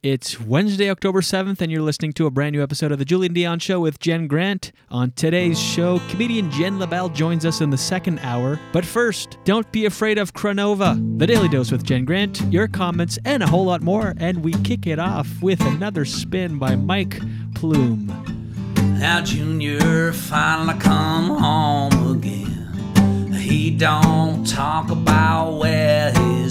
It's Wednesday, October 7th, and you're listening to a brand new episode of The Julian Dion Show with Jen Grant. On today's show, comedian Jenn Labelle joins us in the second hour. But first, don't be afraid of Cronova, the Daily Dose with Jen Grant, your comments, and a whole lot more. And we kick it off with another spin by Mike Plume. Now Junior finally come home again. He don't talk about where. He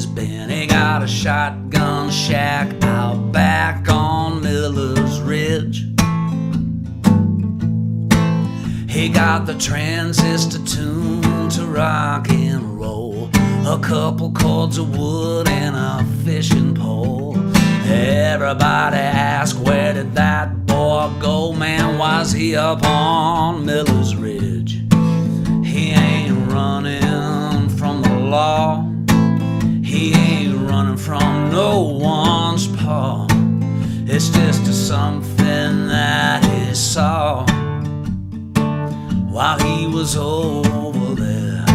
got a shotgun shack out back on Miller's Ridge. He got the transistor tuned to rock and roll. A couple cords of wood and a fishing pole. Everybody ask where did that boy go, man? Was he up on Miller's Ridge? He ain't running from the law. He ain't running from no one's paw. It's just a something that he saw while he was over there.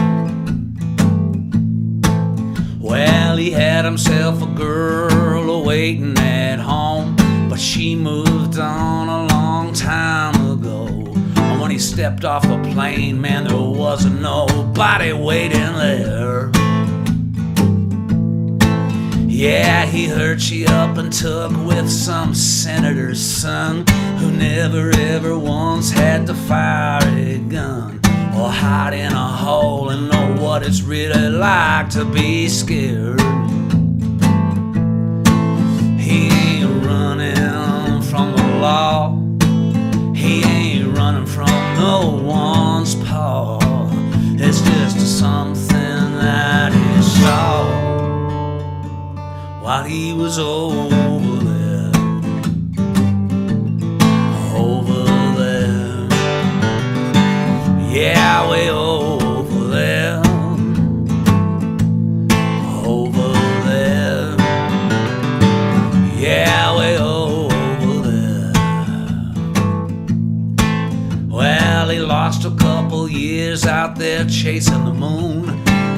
Well, he had himself a girl waiting at home, but she moved on a long time ago. And when he stepped off the plane, man, there wasn't nobody waiting there. Yeah, he hurt she up and took with some senator's son who never ever once had to fire a gun or hide in a hole and know what it's really like to be scared. He ain't running from the law. He ain't running from no one's paw. It's just something that he saw while he was over there. Over there. Yeah, way over there. Over there. Yeah, way over there. Well, he lost a couple years out there chasing the moon,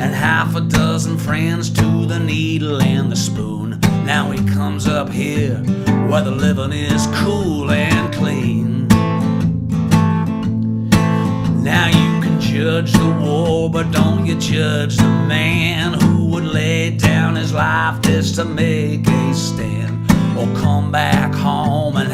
and half a dozen friends to the needle and the spoon. Now he comes up here where the living is cool and clean. Now you can judge the war, but don't you judge the man who would lay down his life just to make a stand, or come back home and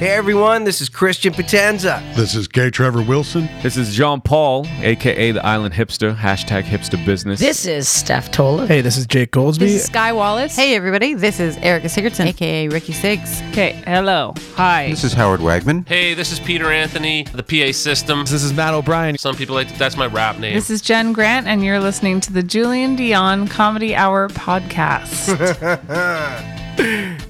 Hey everyone, this is Christian Potenza. This is Gay Trevor Wilson. This is Jean Paul, aka the Island Hipster. Hashtag Hipster Business. This is Steph Tola. Hey, this is Jake Goldsbie. This is Sky Wallace. Hey everybody, this is Erica Sigurdson, aka Ricky Sigs. Okay, hello. Hi. This is Howard Wagman. Hey, this is Peter Anthony, the PA system. This is Matt O'Brien. Some people like that's my rap name. This is Jen Grant, and you're listening to the Julian Dion Comedy Hour podcast.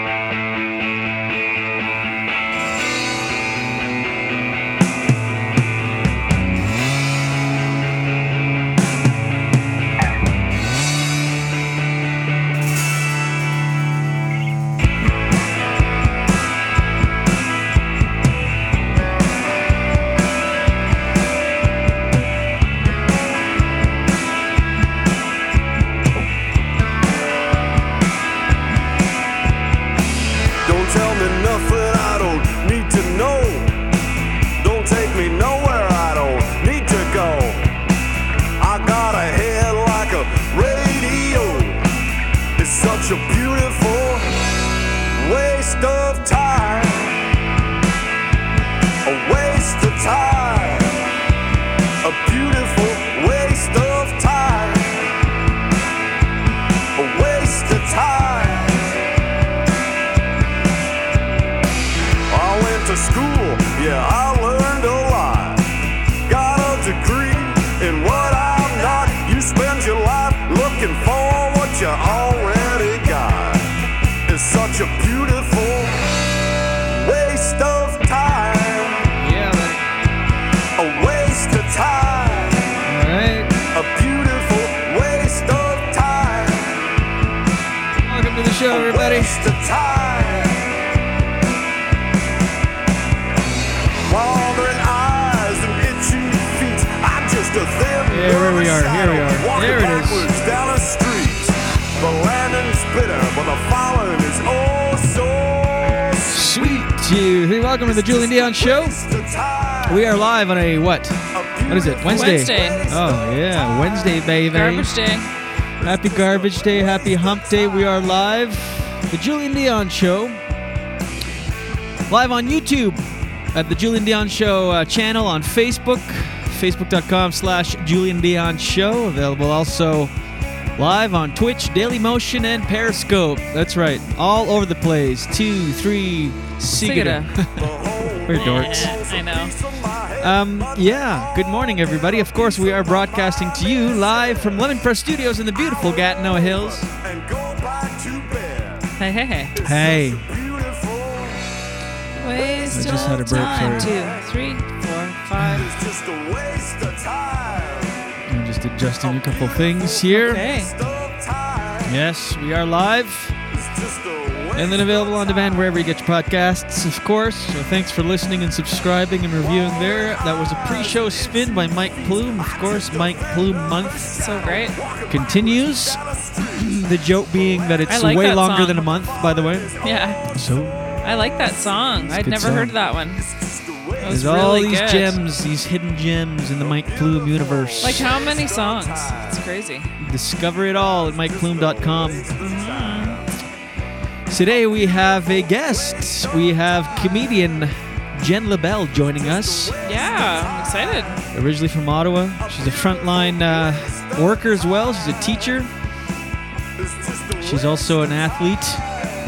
Welcome to the Julian Dion Show. waste of time. We are live on a what? What is it? Wednesday. Wednesday. Oh yeah, Wednesday, baby. Garbage day. Happy Garbage Day, Happy Hump Day. We are live. The Julian Dion Show. Live on YouTube at the Julian Dion Show uh, channel on Facebook. Facebook.com slash Julian Dion Show. Available also live on Twitch, Daily Motion, and Periscope. That's right. All over the place. Two, three, Sigida. We're dorks. I know. Um, yeah, good morning, everybody. Of course, we are broadcasting to you live from Lemon Press Studios in the beautiful Gatineau Hills. And go back to bed. Hey, hey, hey. Hey, Waste I just had a burp, time. Two, three, four, five. It's just a waste of time. Adjusting a couple things here. Okay. Waste of time. Yes, we are live It's just a waste and then available on demand wherever you get your podcasts, of course. So thanks for listening and subscribing and reviewing there. That was a pre-show spin by Mike Plume. Of course, Mike Plume month So great. continues. the joke being that it's like way that longer song. than a month, by the way. Yeah. So I like that song. I'd never song. heard that one. There's all these good. gems, these hidden gems in the Mike Plume universe. Like how many songs? It's crazy. Discover it all at MikePlume.com. Mm-hmm. Today we have a guest. We have comedian Jenn Labelle joining us. Yeah, I'm excited. Originally from Ottawa. She's a frontline uh, worker as well. She's a teacher. She's also an athlete,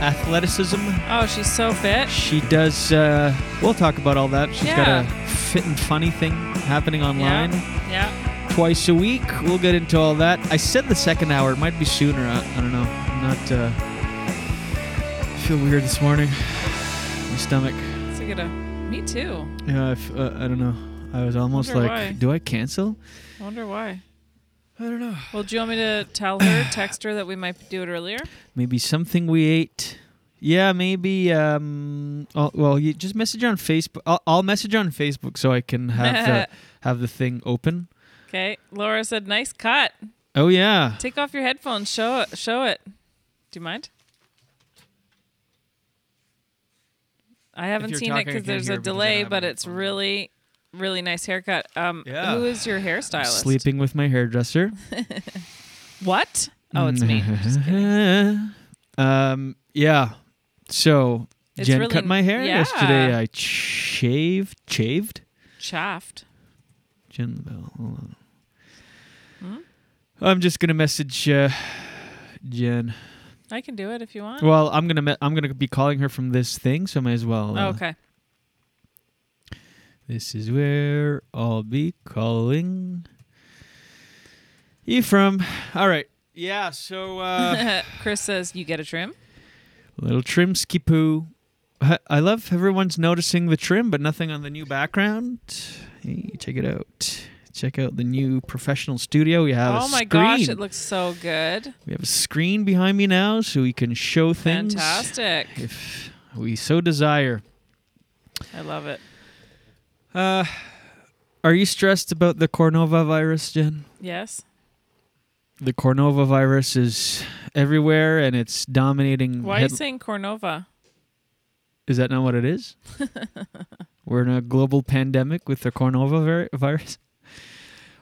athleticism. Oh, she's so fit. She does, uh, we'll talk about all that. She's got a fit and funny thing happening online Yeah. twice a week. We'll get into all that. I said the second hour. It might be sooner. I, I don't know. I'm not. Uh, I feel weird this morning. My stomach. It's a good. Uh, me too. Yeah, I, f- uh, I don't know. I was almost Wonder like, why. do I cancel? I wonder why. I don't know. Well, do you want me to tell her, text her that we might do it earlier? Maybe something we ate. Yeah, maybe. Um. Well, you just message on Facebook. I'll, I'll message on Facebook so I can have the, have the thing open. Okay. Laura said, "Nice cut. Oh yeah. Take off your headphones. Show it. Show it. Do you mind?" I haven't seen it talking, because there's a because I don't delay, but it's really, really nice haircut. Um, Yeah. who is your hairstylist? Sleeping with my hairdresser. What? Oh, it's me. Um. Yeah. So It's Jen really cut my hair yeah. yesterday. I shaved. Shaved. Shaft. Jen Bell. Hold on. Hmm? I'm just gonna message uh, Jen. I can do it if you want. Well, I'm gonna me- I'm gonna be calling her from this thing, so I might as well. Oh, uh, okay. This is where I'll be calling you from. All right. Yeah. So uh, Chris says you get a trim. little trim ski poo. I- love everyone's noticing the trim, but nothing on the new background. Hey, check it out. Check out the new professional studio. We have a Oh my screen. gosh, it looks so good. we have a screen behind me now, so we can show things Fantastic. if we so desire. I love it. Uh, are you stressed about the Cornova virus, Jen? Yes. The Cornova virus is everywhere, and it's dominating. Why are you saying Cornova? Is that not what it is? We're in a global pandemic with the Cornova vir- virus.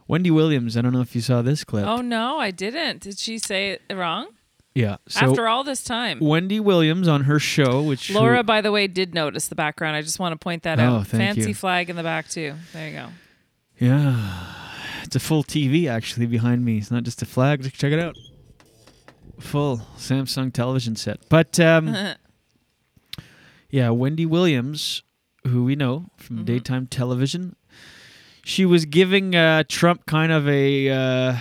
Wendy Williams, I don't know if you saw this clip. Oh no, I didn't. Did she say it wrong? Yeah. So After all this time. Wendy Williams on her show, which Laura, by the way, did notice the background. I just want to point that Oh, out. Fancy you. flag in the back too. There you go. Yeah. It's a full TV actually behind me. It's not just a flag. Check it out. Full Samsung television set. But um, yeah, Wendy Williams, who we know from Mm-hmm. daytime television, she was giving uh, Trump kind of a, uh,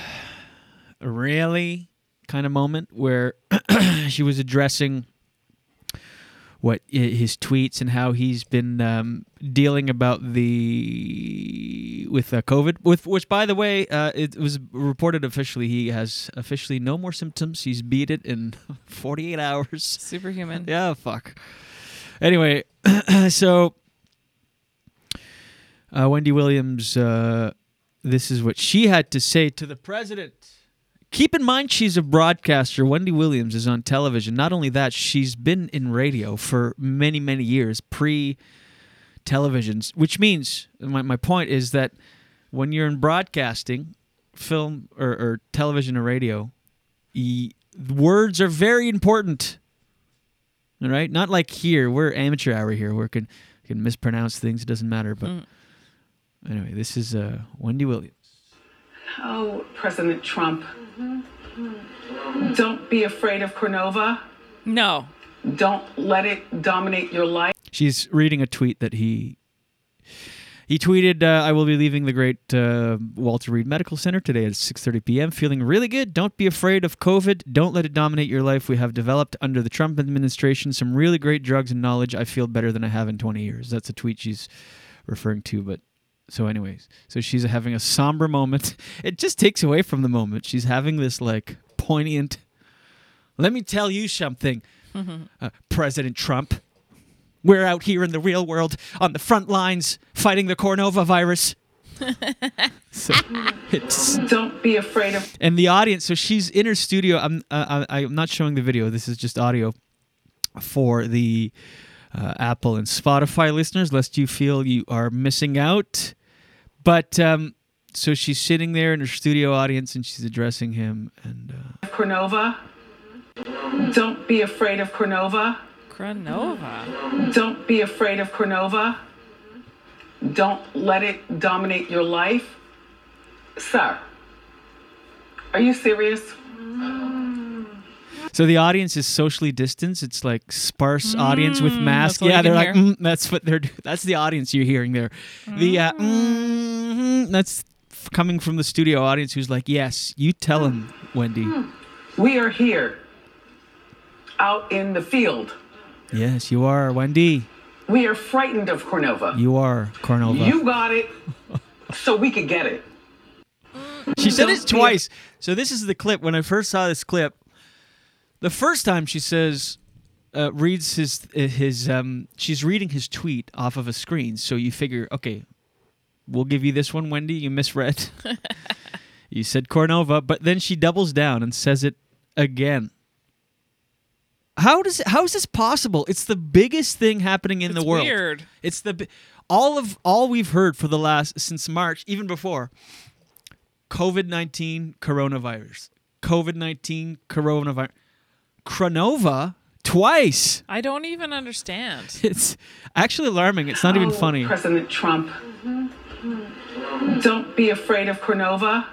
a rally kind of moment where she was addressing what his tweets and how he's been um, dealing about the with uh, COVID. With which, by the way, uh, it was reported officially he has officially no more symptoms. He's beat it in 48 hours. Superhuman. Yeah, fuck. Anyway, so uh, Wendy Williams, uh, this is what she had to say to the president. Keep in mind, she's a broadcaster. Wendy Williams is on television. Not only that, she's been in radio for many, many years, pre televisions, which means my, my point is that when you're in broadcasting, film or, or television or radio, y- words are very important. All right, not like here. We're amateur hour here. We can can mispronounce things. It doesn't matter. But Mm. anyway, this is uh, Wendy Williams. Oh, President Trump. Don't be afraid of Cornova. No. Don't let it dominate your life. She's reading a tweet that he he tweeted. Uh, I will be leaving the great uh, Walter Reed Medical Center today at 6:30 p.m. Feeling really good. Don't be afraid of COVID. Don't let it dominate your life. We have developed under the Trump administration some really great drugs and knowledge. I feel better than I have in 20 years. That's a tweet she's referring to. But so, anyways, so she's having a somber moment. It just takes away from the moment. She's having this like poignant. Let me tell you something, uh, President Trump. We're out here in the real world on the front lines fighting the Cornova virus. so it's Don't be afraid of. and the audience. So she's in her studio. I'm uh, I, I'm not showing the video. This is just audio for the uh, Apple and Spotify listeners, lest you feel you are missing out. But um, so she's sitting there in her studio audience and she's addressing him. And uh, Cronova. Don't be afraid of Cronova. Cronova. Don't be afraid of Cronova. Don't let it dominate your life. Sir, are you serious? So the audience is socially distanced. It's like sparse audience with Mm, masks. Yeah, they're like, mm, that's what they're. do- That's the audience you're hearing there. The uh, mm, that's f- coming from the studio audience who's like, yes, you tell him, Wendy. We are here out in the field. Yes, you are, Wendy. We are frightened of Cornova. You are, Cornova. You got it so we could get it. She said it twice. So this is the clip. When I first saw this clip, the first time she says, uh, reads his his um, she's reading his tweet off of a screen. So you figure, okay, we'll give you this one, Wendy. You misread. you said Cornova, but then she doubles down and says it again. How does how is this possible? It's the biggest thing happening in It's the world. weird. It's the all of all we've heard for the last since March, even before. COVID nineteen coronavirus. COVID nineteen coronavirus. Cronova twice. I don't even understand. It's actually alarming. It's not even Oh, funny. President Trump. Don't be afraid of Cornova.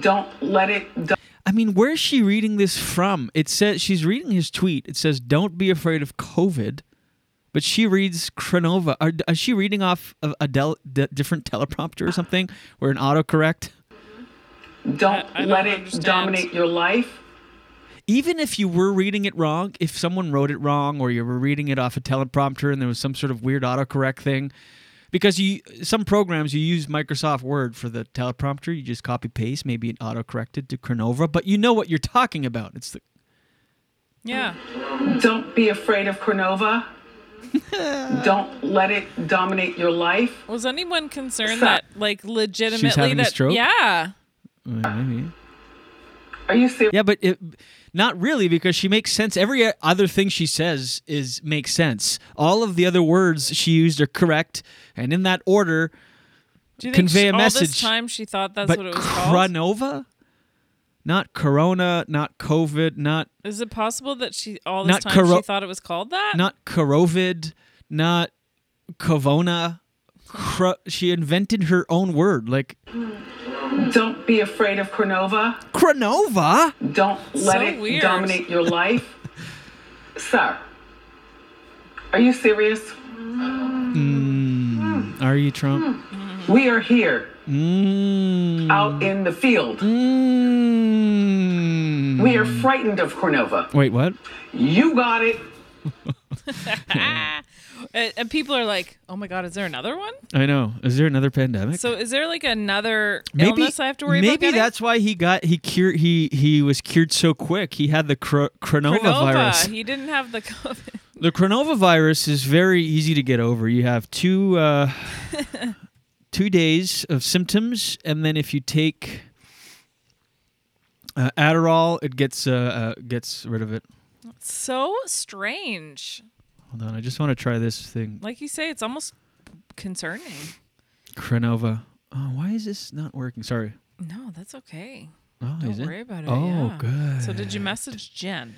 Don't let it. do- I mean, where's she reading this from? It says she's reading his tweet. It says, "Don't be afraid of COVID," but she reads Cronova. Are, is she reading off of a del- d- different teleprompter or something, or an autocorrect? Don't I don't let it understand. dominate your life. Even if you were reading it wrong, if someone wrote it wrong or you were reading it off a teleprompter and there was some sort of weird autocorrect thing, because you some programs you use Microsoft Word for the teleprompter, you just copy paste, maybe it autocorrected to Cronova, but you know what you're talking about. It's the Yeah. Don't be afraid of Cornova. Don't let it dominate your life. Was anyone concerned that, like, legitimately She's having a stroke? Yeah. maybe. Are you serious? Yeah, but it, not really because she makes sense. Every other thing she says is makes sense. All of the other words she used are correct and in that order. Do you think convey she- a all this time she thought that's but what it was called? Cronova, not Corona, not COVID, not Is it possible that she all this Not time coro- she thought it was called that? not Corovid, not Covona. Cro- she invented her own word, like hmm. Don't be afraid of Cornova. Cronova. Don't let So it weird. dominate your life. Sir, are you serious? Mm, are you Trump? We are here Mm, out in the field. mm. We are frightened of Cornova. Wait, what? You got it. and, and people are like, "Oh my god, is there another one?" I know. Is there another pandemic? So is there like another maybe illness I have to worry maybe about? getting? that's why he got he cured he he was cured so quick. He had the cro- Cronova virus. He didn't have the COVID. The Cronova virus is very easy to get over. You have two uh, two days of symptoms, and then if you take uh, Adderall, it gets uh, uh, gets rid of it. so strange. Hold on, I just want to try this thing. Like you say, it's almost concerning. Cronova. Oh, why is this not working? Sorry. No, that's okay. Oh, Don't is it? worry about it. Oh, yeah. good. So did you message Jen?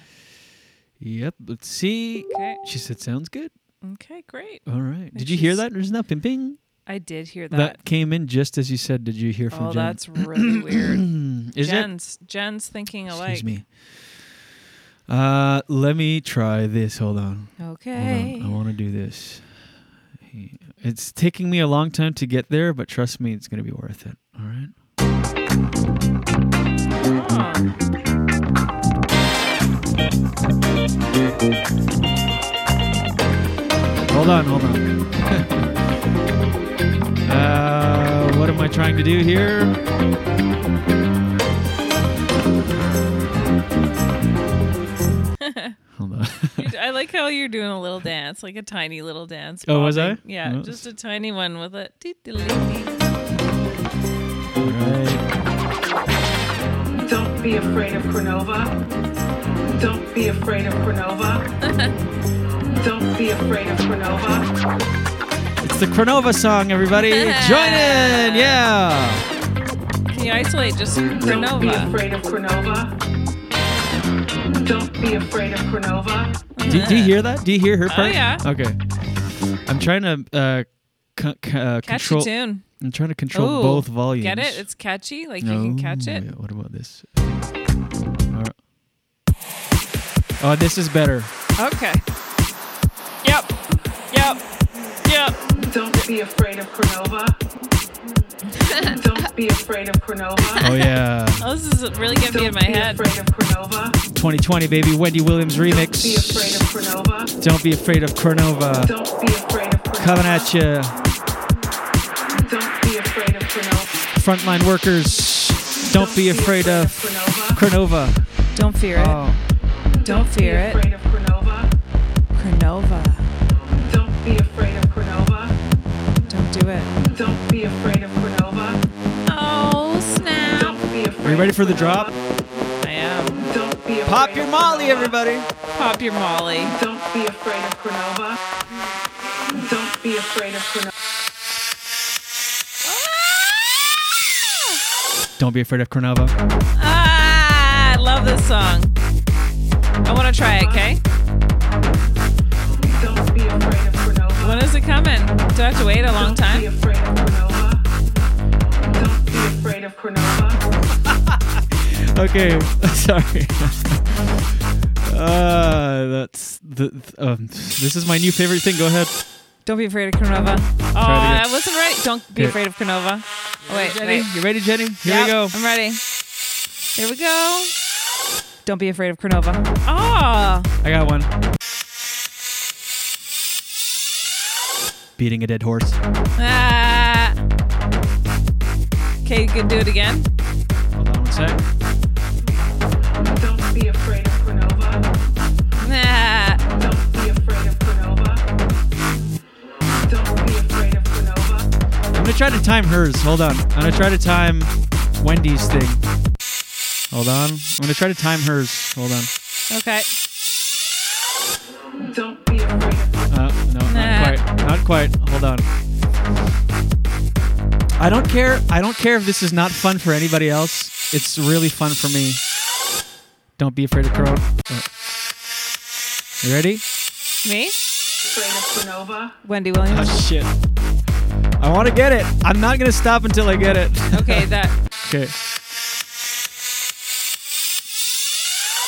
Yep. Let's see. Okay. She said, "Sounds good." Okay, great. All right. And Did you hear that? There's that ping ping. I did hear that. That came in just as you said. Did you hear from Jen? oh, Jen? that's really weird. Is it? Jen's Jen's thinking alike. Excuse me. Uh, let me try this. Hold on. Hold Okay. on. I want to do this. It's taking me a long time to get there, but trust me, it's going to be worth it. All right. Hold on, hold on. uh, what am I trying to do here? Hold on. I like how you're doing a little dance, like a tiny little dance. Oh, was I? Yeah, Oh. just a tiny one with a. Don't be afraid of Cornova. Don't be afraid of Cornova. Don't be afraid of Cronova. It's the Cronova song, everybody. Join in. Yeah. Can you isolate just Cronova? Don't be afraid of Cronova. Don't be afraid of Cronova. Do, do you hear that? Do you hear her Oh, yeah. Okay. I'm trying to uh, co- co- uh, Catchy control. tune. I'm trying to control Ooh, both volumes. Get it? It's catchy. Like you can catch Oh, it. yeah, What about this? Alright. Oh, this is better. Okay. Yep. Yep. Yep. Don't be afraid of Cronova. Don't be afraid of Cronova. Oh yeah. Oh, this is really getting me in my Don't be head. afraid of Cronova. 2020, baby. Wendy Williams remix. Be afraid of Cronova. Don't be afraid of Cronova. Don't be afraid of Cronova. Coming at you, Don't be afraid of Cronova. frontline workers. Don't be afraid of Cronova. Don't fear it. Oh. Don't fear it. Afraid of Cronova. Cronova. Don't be afraid of Cronova. Don't do it. Don't be afraid of Are you ready for the drop? I am. Don't be. Pop your Molly, everybody. Pop your Molly. Don't be afraid of Cronova. Don't be afraid of Cronova. Don't be afraid of Cronova. Ah, I love this song. I want to try it, okay? Don't be afraid of Cronova. When is it coming? Do I have to wait a long Don't be time? afraid of Cronova. Don't be afraid of Cronova. Okay, sorry. Uh, that's the. Um, this is my new favorite thing. Go ahead. Don't be afraid of Cronova. Oh, it I wasn't right. Don't be Okay. afraid of Cronova. Oh, wait, Jenny, wait. you ready, Jenny? Here Yep, we go. I'm ready. Here we go. Don't be afraid of Cronova. Ah, I got one. Beating a dead horse. ah. Okay, you can do it again. Hold on one sec. Don't be afraid of Cronova. Nah. Don't be afraid of Cronova. Don't be afraid of Cronova. I'm gonna try to time hers. Hold on. I'm gonna try to time Wendy's thing. Hold on. I'm gonna try to time hers. Hold on. Okay. Don't be afraid of Uh, no, Nah. not quite. Not quite. Hold on. I don't care. I don't care if this is not fun for anybody else. It's really fun for me. Don't be afraid of Corona. Uh, You ready? Me? afraid of Cronova. Wendy Williams. Oh shit. I want to get it. I'm not gonna stop until I get it. Okay, that. okay.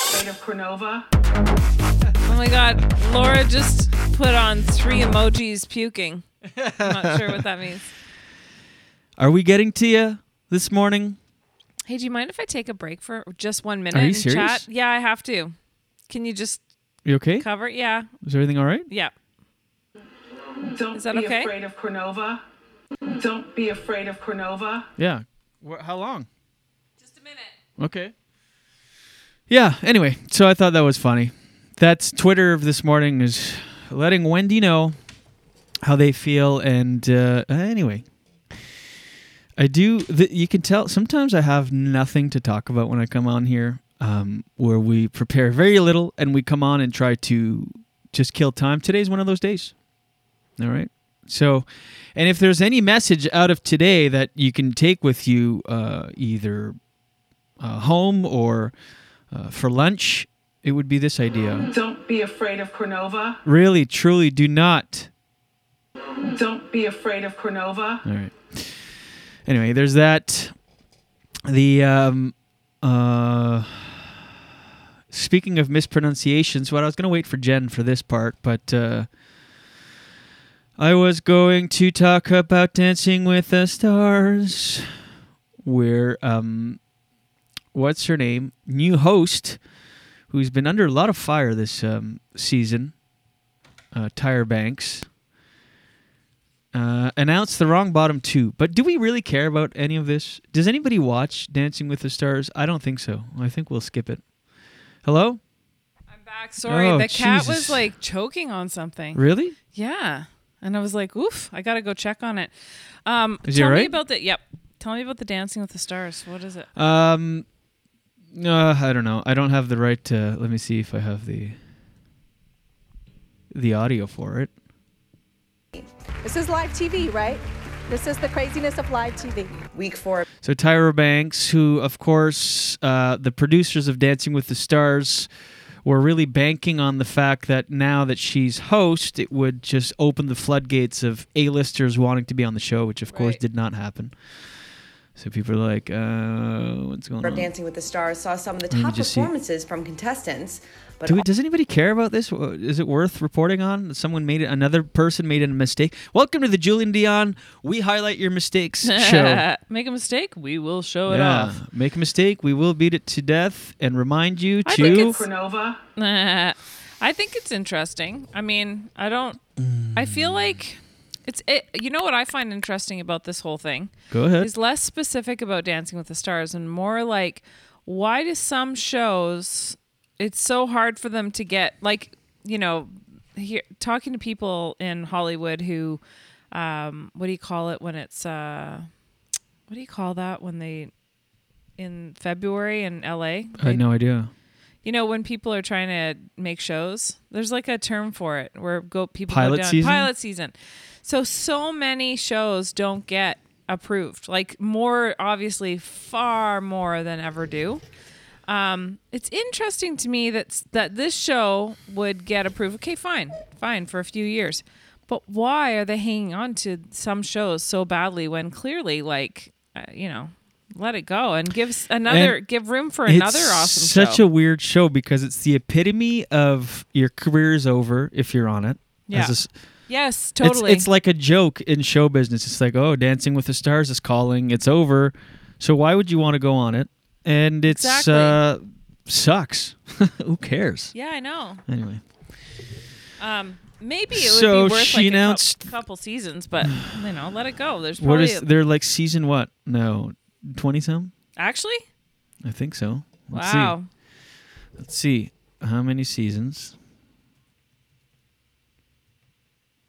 Afraid of Cronova. Oh my God, Laura just put on three emojis puking. I'm not sure what that means. Are we getting to you this morning? Hey, do you mind if I take a break for just one minute Are you and serious? chat? Yeah, I have to. Can you just You okay? cover? it? Yeah. Is everything all right? Yeah. Don't Is that be okay? afraid of Cronova. Don't be afraid of Cronova. Yeah. Wh- how long? Just a minute. Okay. Yeah. Anyway, so I thought that was funny. That's Twitter of this morning is letting Wendy know how they feel, and uh, anyway, I do. Th- you can tell sometimes I have nothing to talk about when I come on here, um, where we prepare very little and we come on and try to just kill time. Today's one of those days. All right. So, and if there's any message out of today that you can take with you, uh, either uh, home or uh, for lunch, it would be this idea. Don't be afraid of Cronova. Really, truly, do not. Don't be afraid of Cronova. All right. Anyway, there's that. The um, uh, speaking of mispronunciations, well, I was going to wait for Jen for this part, but uh, I was going to talk about Dancing with the Stars, where um, what's her name? New host, who's been under a lot of fire this um, season, uh, Tyra Banks uh, announced the wrong bottom two. But do we really care about any of this? Does anybody watch Dancing with the Stars? I don't think so. I think we'll skip it. Hello? I'm back. Sorry, Oh, the cat Jesus. was like choking on something. Really? Yeah. And I was like, oof, I got to go check on it. Um, Is tell me about the, yep. Tell me about the Dancing with the Stars. What is it? Um, uh, I don't know. I don't have the right to. Let me see if I have the. the audio for it. This is live TV, right? This is the craziness of live TV. Week four. So Tyra Banks, who of course uh, the producers of Dancing with the Stars were really banking on the fact that now that she's host, it would just open the floodgates of A-listers wanting to be on the show, which of course did not happen. So people are like, uh, "What's going Of on?" Dancing with the Stars saw some of the top just see. performances from contestants, but Do we, does anybody care about this? Is it worth reporting on? Someone made it. Another person made a mistake. Welcome to the Julian Dion. We highlight your mistakes show. Make a mistake, we will show it yeah, off. make a mistake, we will beat it to death, and remind you I to. think it's- Cronova. I think it's interesting. I mean, I don't. I feel like it's. It, you know what I find interesting about this whole thing? Go ahead. Is less specific about Dancing with the Stars and more like, why do some shows? It's so hard for them to get like you know, here talking to people in Hollywood who, um, what do you call it when it's uh, what do you call that when they in February in LA? I had no idea. You know, when people are trying to make shows, there's like a term for it where go people Pilot go down season? pilot season. So so many shows don't get approved. Like more obviously far more than ever do. Um, it's interesting to me that that this show would get approved. Okay, fine, fine for a few years, but why are they hanging on to some shows so badly when clearly, like, uh, you know, let it go and give another And give room for another awesome. it's such show. a weird show because it's the epitome of your career is over if you're on it. Yeah. As a yes, it's- totally. It's, like a joke in show business. It's like, oh, Dancing with the Stars is calling. It's over. So why would you want to go on it? And it's Exactly. uh, sucks. Who cares? yeah, I know. Anyway, Um, maybe it would So be worth she like a cou- announced- couple seasons, but you know, let it go. There's what is they're like season what? No, twenty some. actually I think so. Let's wow. See. Let's see how many seasons.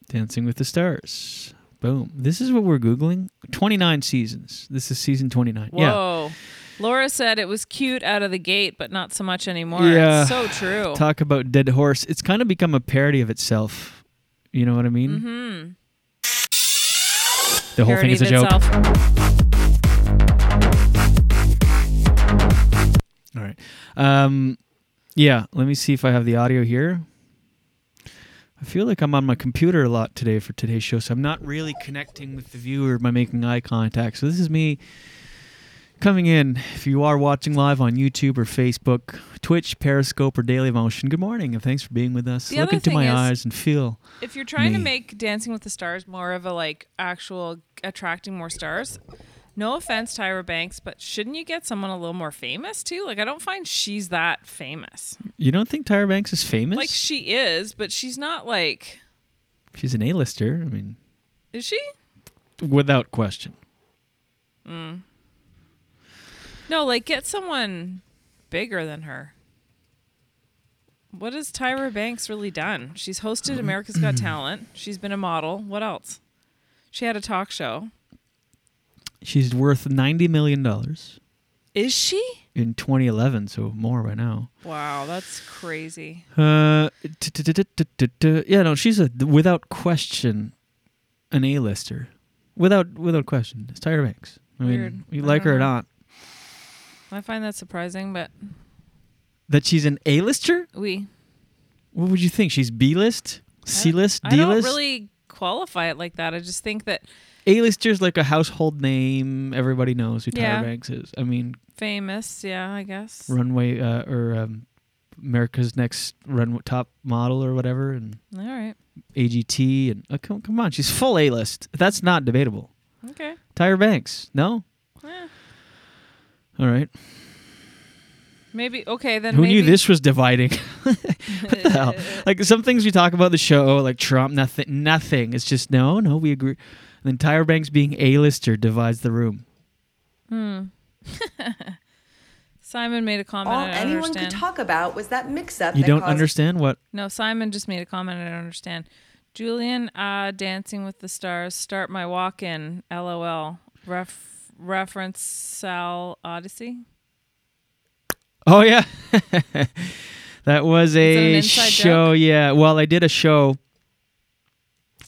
Dancing with the Stars. Boom. This is what we're googling. Twenty nine seasons. This is season twenty nine. Yeah. Whoa. Laura said it was cute out of the gate, but not so much anymore. Yeah. It's so true. Talk about dead horse. It's kind of become a parody of itself. You know what I mean? mm-hmm. The whole thing is a joke. All right. Um, yeah. Let me see if I have the audio here. I feel like I'm on my computer a lot today for today's show, so I'm not really connecting with the viewer by making eye contact. So this is me coming in. If you are watching live on YouTube or Facebook, Twitch, Periscope, or Daily Motion, good morning and thanks for being with us. The Look into my is- eyes and feel. If you're trying to make Dancing with the Stars more of a like actual attracting more stars, no offense, Tyra Banks, but shouldn't you get someone a little more famous too? Like I don't find she's that famous. You don't think Tyra Banks is famous? Like she is, but she's not like She's an A-lister. I mean, is she? without question. Mm. No, like get someone bigger than her. What has Tyra Banks really done? She's hosted America's Got Talent. She's been a model. What else? She had a talk show. She's worth ninety million dollars Is she? in 2011, so more by now. Wow, that's crazy. Uh, t- t- t- t- t- t- yeah, no, she's a without question an A-lister, without without question. It's Tyra Banks. I mean, Weird. you I like her or don't know. not, I find that surprising, but that she's an A-lister. we What would you think? She's B-list, C-list, D list? I don't D-list. really qualify it like that. I just think that A-lister's like a household name. Everybody knows who Yeah. Tyra Banks is. I mean, famous, yeah, I guess. runway uh, or um, America's Next Run Top Model or whatever, and All right. AGT and uh, come, come on, she's full A list. That's not debatable. Okay. Tyra Banks, no. Eh, All right. maybe okay then. Who maybe, knew this was dividing? what the hell? Like some things we talk about the show, like Trump, nothing, nothing. It's just no, no, we agree. And then Tyra Banks being A lister divides the room. Hmm. Simon made a comment. all I don't anyone understand. could talk about was that mix-up. You that don't caused- understand what? No, Simon just made a comment. I don't understand. Julian, uh, Dancing with the Stars. Start my walk in. LOL. Ref- reference Salle Odyssée. Oh yeah, That was a inside show. Yeah. Well, I did a show.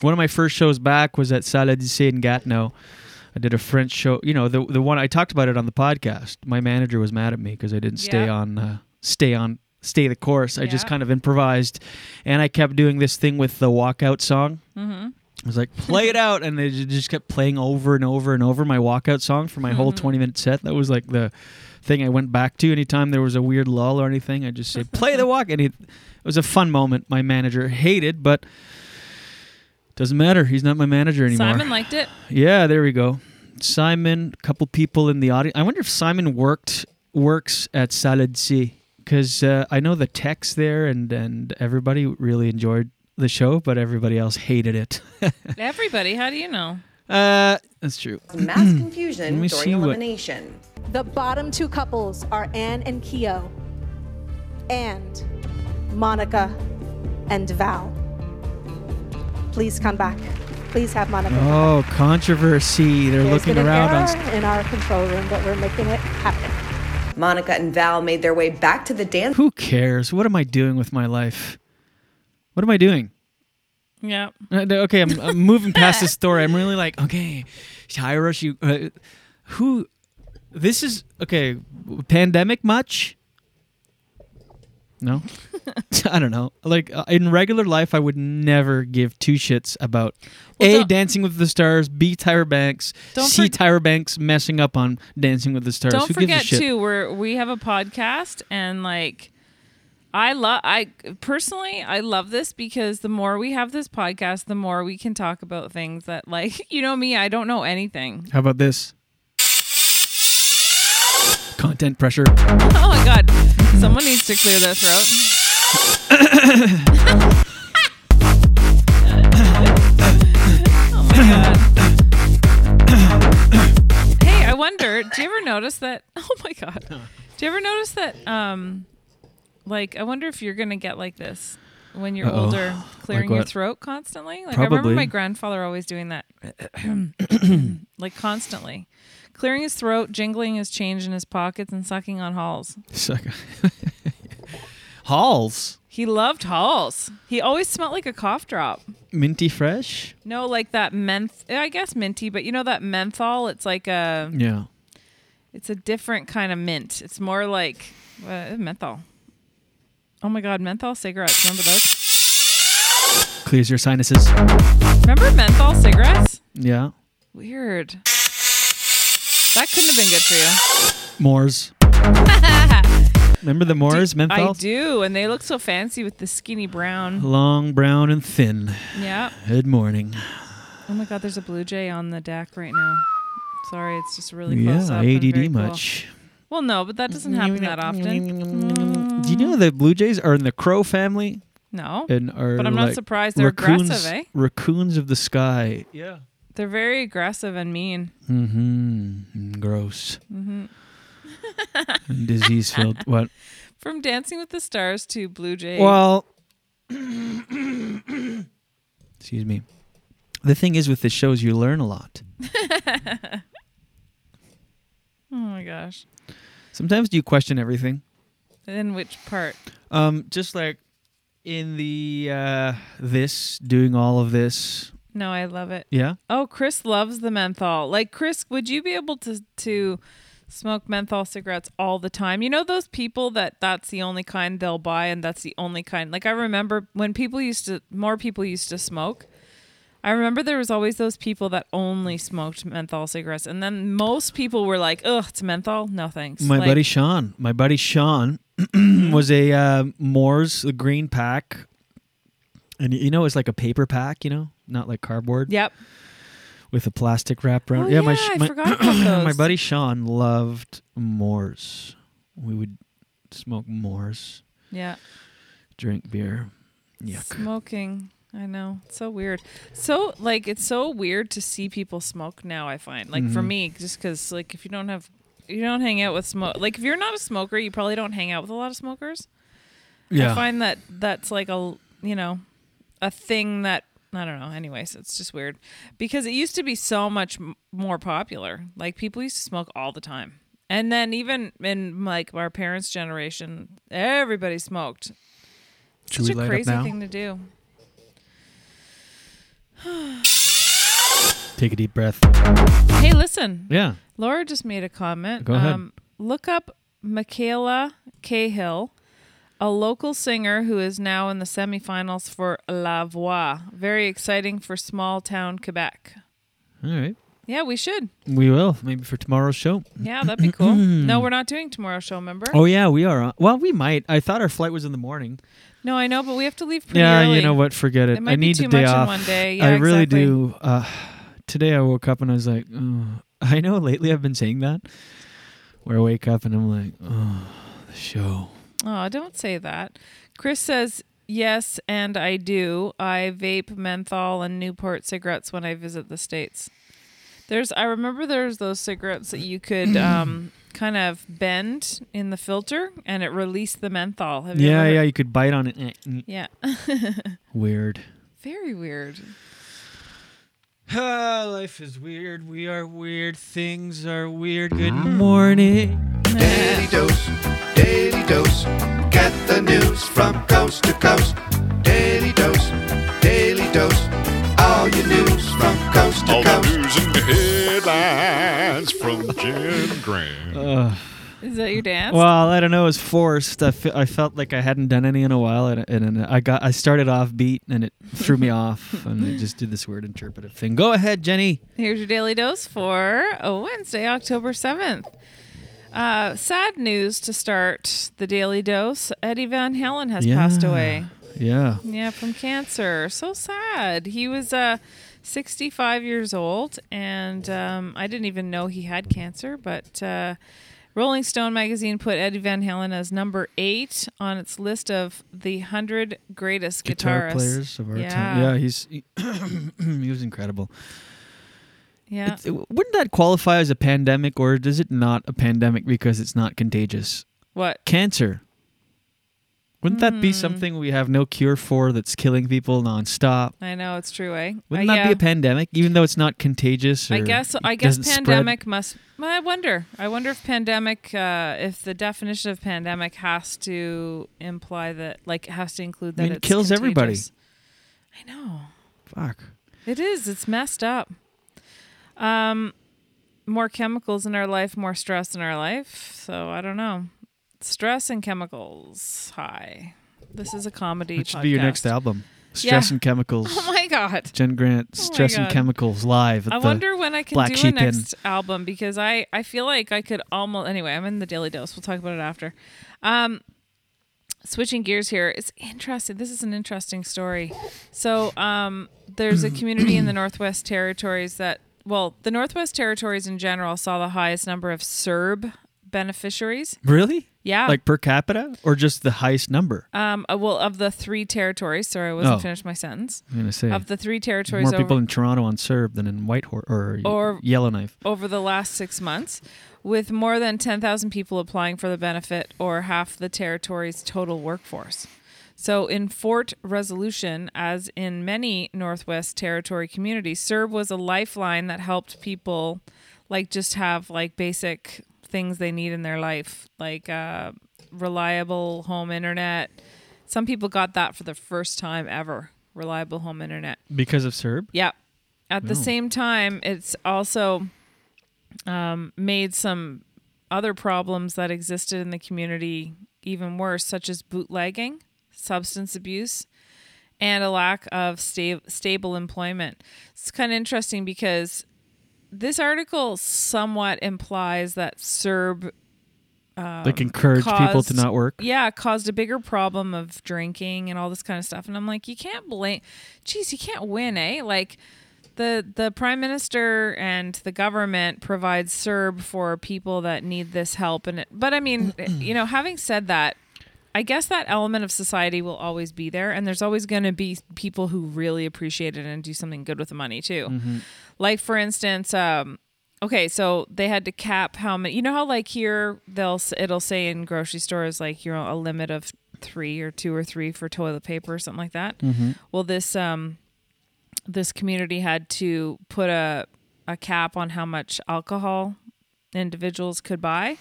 One of my first shows back was at Salle Odyssée in Gatineau. I did a French show. You know, the the one I talked about it on the podcast. My manager was mad at me because I didn't stay Yeah. on uh, stay on stay the course. I just kind of improvised, and I kept doing this thing with the walkout song. Mhm. I was like, play it out, and they just kept playing over and over and over my walkout song for my whole Mhm. twenty minute set. That was like the thing I went back to anytime there was a weird lull or anything. I just say, play the walk, and it, it was a fun moment. My manager hated, but doesn't matter. He's not my manager anymore. Simon liked it. Yeah, there we go. Simon, a couple people in the audience. I wonder if Simon worked works at Salle Odyssée because uh, I know the techs there and and everybody really enjoyed the show, but everybody else hated it. Everybody, how do you know? uh, that's true. Mass confusion me during see what- elimination. The bottom two couples are Anne and Keo, and Monica and Val. Please come back. Please have Monica. Oh, controversy! They're There's looking been an around on. error in our control room, but we're making it happen. Monica and Val made their way back to the dance. Who cares? What am I doing with my life? What am I doing? Yeah. Uh, okay, I'm, I'm moving past this story. I'm really like, okay, Tyra, she, uh, who, this is, okay, pandemic much? No? I don't know. Like, uh, in regular life, I would never give two shits about Well, A, don't- Dancing with the Stars, B, Tyra Banks, Don't C, for- Tyra Banks messing up on Dancing with the Stars. Don't who forget gives a shit? too, we're we have a podcast and like I love I personally I love this because the more we have this podcast, the more we can talk about things that like you know me, I don't know anything. How about this? Content pressure. Oh my god. Someone needs to clear their throat. oh my god. hey, I wonder, do you ever notice that oh my god. Do you ever notice that um like I wonder if you're gonna get like this when you're Uh-oh. older, clearing your throat constantly? Like I remember my grandfather always doing that. like constantly. Clearing his throat, jingling his change in his pockets, and sucking on halls. Suck- Halls. He loved halls. He always smelled like a cough drop. Minty fresh. No, like that menth. I guess minty, but you know that menthol. It's like a. Yeah. It's a different kind of mint. It's more like uh, menthol. Oh my god, menthol cigarettes. Remember those? Clears your sinuses. Remember menthol cigarettes? Yeah. Weird. That couldn't have been good for you. Mores. Remember the Mores I menthol? do, and they look so fancy with the skinny brown. Long, brown, and thin. Yeah. Good morning. Oh my god, there's a blue jay on the deck right now. Sorry, it's just really yeah, close up. and very ADD cool. much. Well, no, but that doesn't happen that often. Do you know the Blue Jays are in the crow family? No, And are but I'm not like surprised. They're raccoons, aggressive, eh? Raccoons of the sky. Yeah. They're very aggressive and mean. Mm-hmm. Gross. Mm hmm Disease filled. What? From Dancing with the Stars to Blue Jay. Well, excuse me. The thing is with the shows, you learn a lot. oh my gosh. Sometimes do you question everything. In which part? Um, just like in the uh, this doing all of this. No, I love it. Yeah. Oh, Chris loves the menthol. Like Chris, would you be able to to smoke menthol cigarettes all the time? You know those people that that's the only kind they'll buy and that's the only kind. Like I remember when people used to more people used to smoke. I remember there was always those people that only smoked menthol cigarettes, and then most people were like, "Ugh, it's menthol. No thanks." My Like, buddy Sean, my buddy Sean was a uh, Moore's the green pack, and you know it's like a paper pack, you know, not like cardboard. Yep. With a plastic wrap around. Oh, yeah, my sh- I my, forgot about my buddy Sean loved Mores. We would smoke Mores. Yeah. drink beer. Yuck. Smoking. I know. It's so weird. So like it's so weird to see people smoke now, I find. Like for Mhm. me, just cuz like if you don't have you don't hang out with smoke like if you're not a smoker, you probably don't hang out with a lot of smokers. Yeah. I find that that's like a you know, a thing that I don't know. Anyways, it's just weird because it used to be so much m- more popular. Like people used to smoke all the time. And then even in like our parents' generation, everybody smoked. Should Such a crazy thing to do. Take a deep breath. Hey, listen. Yeah. Laura just made a comment. Go ahead. Um, look up Michaela Cahill, a local singer who is now in the semifinals for La Voix. Very exciting for small town Quebec. All right. Yeah, we should. We will. Maybe for tomorrow's show. Yeah, that'd be cool. no, we're not doing tomorrow's show, remember? Oh, yeah, we are. On. Well, we might. I thought our flight was in the morning. No, I know, but we have to leave pretty yeah, early. you know what? Forget it. It I need a day much in off. one day. Yeah, I really exactly. do. Uh, today I woke up and I was like, oh. I know lately I've been saying that, where I wake up and I'm like, oh, the show. Oh, don't say that. Chris says, yes, and I do. I vape menthol and Newport cigarettes when I visit the States. There's, I remember there's those cigarettes that you could um, kind of bend in the filter and it released the menthol. Have you Yeah, ever yeah, you could bite on it. Yeah. Weird. Very weird. Ah, life is weird. We are weird. Things are weird. Good morning. Daily dose, daily dose. Get the news from coast to coast. Daily dose, daily dose. All your news from coast to coast. All the coast. news and headlines from Jen Grant. Ugh. Is that your dance? Well, I don't know. It was forced. I, fe- I felt like I hadn't done any in a while, and, and I got I started off beat, and it threw me off, and I just did this weird interpretive thing. Go ahead, Jenny. Here's your daily dose for oh, Wednesday, October 7th. Uh, sad news to start the daily dose. Eddie Van Halen has passed away. Yeah. Yeah, from cancer. So sad. He was uh, 65 years old, and um, I didn't even know he had cancer. But uh, Rolling Stone magazine put Eddie Van Halen as number eight on its list of the 100 greatest Guitar guitarists. players of our yeah. time. Yeah, he's he, he was incredible. Yeah. It's- wouldn't that qualify as a pandemic, or does it not a pandemic because it's not contagious? What? Cancer. Wouldn't that Hmm. be something we have no cure for that's killing people nonstop? I know it's true, eh? Wouldn't Uh, that be a pandemic, even though it's not contagious? I guess I guess doesn't spread? pandemic must. I wonder. I wonder if pandemic, uh, if the definition of pandemic has to imply that, like, it has to include that I mean, it kills everybody. I know. Fuck. It is. It's messed up. Um, more chemicals in our life, more stress in our life. So I don't know. Stress and chemicals high. This is a comedy. That should be your next album. Stress Yeah. and Chemicals. Oh my god. Jen Grant, Oh Stress and Chemicals live. At I the wonder when I can Black do Sheep a Inn. next album because I I feel like I could almost anyway. I'm in the Daily Dose. We'll talk about it after. Um, switching gears here, it's interesting. This is an interesting story. So um, there's a community in the Northwest Territories that well, the Northwest Territories in general saw the highest number of CERB beneficiaries. Really? Yeah. Like per capita, or just the highest number? Um, uh, well, of the three territories. Sorry, I wasn't Oh. finished my sentence. I'm gonna say of the three territories, More over, people in Toronto on CERB than in Whitehorse or, Or- Yellowknife. over the last six months, with more than 10,000 people applying for the benefit, or half the territory's total workforce. So, in Fort Resolution, as in many Northwest Territory communities, CERB was a lifeline that helped people, like, just have like basic things they need in their life, like uh, reliable home internet. Some people got that for the first time ever reliable home internet. Because of CERB? Yeah. At the Oh. same time, it's also um, made some other problems that existed in the community even worse, such as bootlegging, substance abuse, and a lack of sta- stable employment. It's kind of interesting because this article somewhat implies that CERB Like encourage people to not work? Yeah, caused a bigger problem of drinking and all this kind of stuff. And I'm like, you can't blame. Geez, you can't win, eh? Like the the prime minister and the government provides CERB for people that need this help. And it, but I mean, you know, having said that. I guess that element of society will always be there, and there's always going to be people who really appreciate it and do something good with the money too. Mhm. Like for instance, um, okay, so they had to cap how many. You know how like here they'll it'll say in grocery stores like you know a limit of three or two or three for toilet paper or something like that. Mhm. Well, this um, this community had to put a a cap on how much alcohol individuals could buy.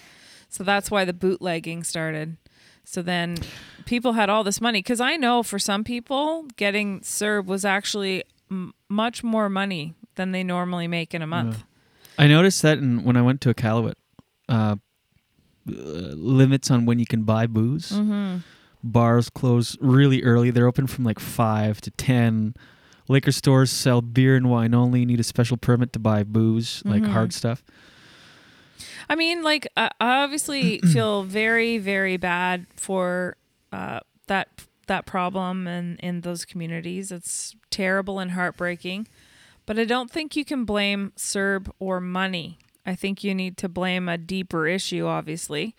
So that's why the bootlegging started. So then people had all this money because I know for some people getting CERB was actually m- much more money than they normally make in a month. I noticed that in, when I went to Iqaluit, uh, uh, limits on when you can buy booze. Mhm. Bars close really early. They're open from like five to ten. Liquor stores sell beer and wine only. You need a special permit to buy booze, like Mhm. hard stuff. I mean, like I obviously feel very, very bad for uh, that that problem and in those communities. It's terrible and heartbreaking. But I don't think you can blame CERB or money. I think you need to blame a deeper issue, obviously.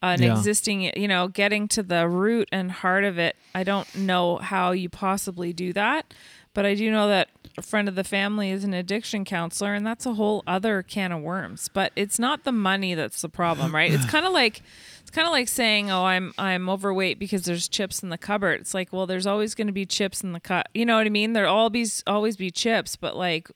An Yeah. existing, you know, getting to the root and heart of it. I don't know how you possibly do that, but I do know that a friend of the family is an addiction counselor, and that's a whole other can of worms. But it's not the money that's the problem, right? It's kind of like it's kind of like saying, "Oh, I'm I'm overweight because there's chips in the cupboard." It's like, well, there's always going to be chips in the cut. You know what I mean? There'll always always be chips, but like,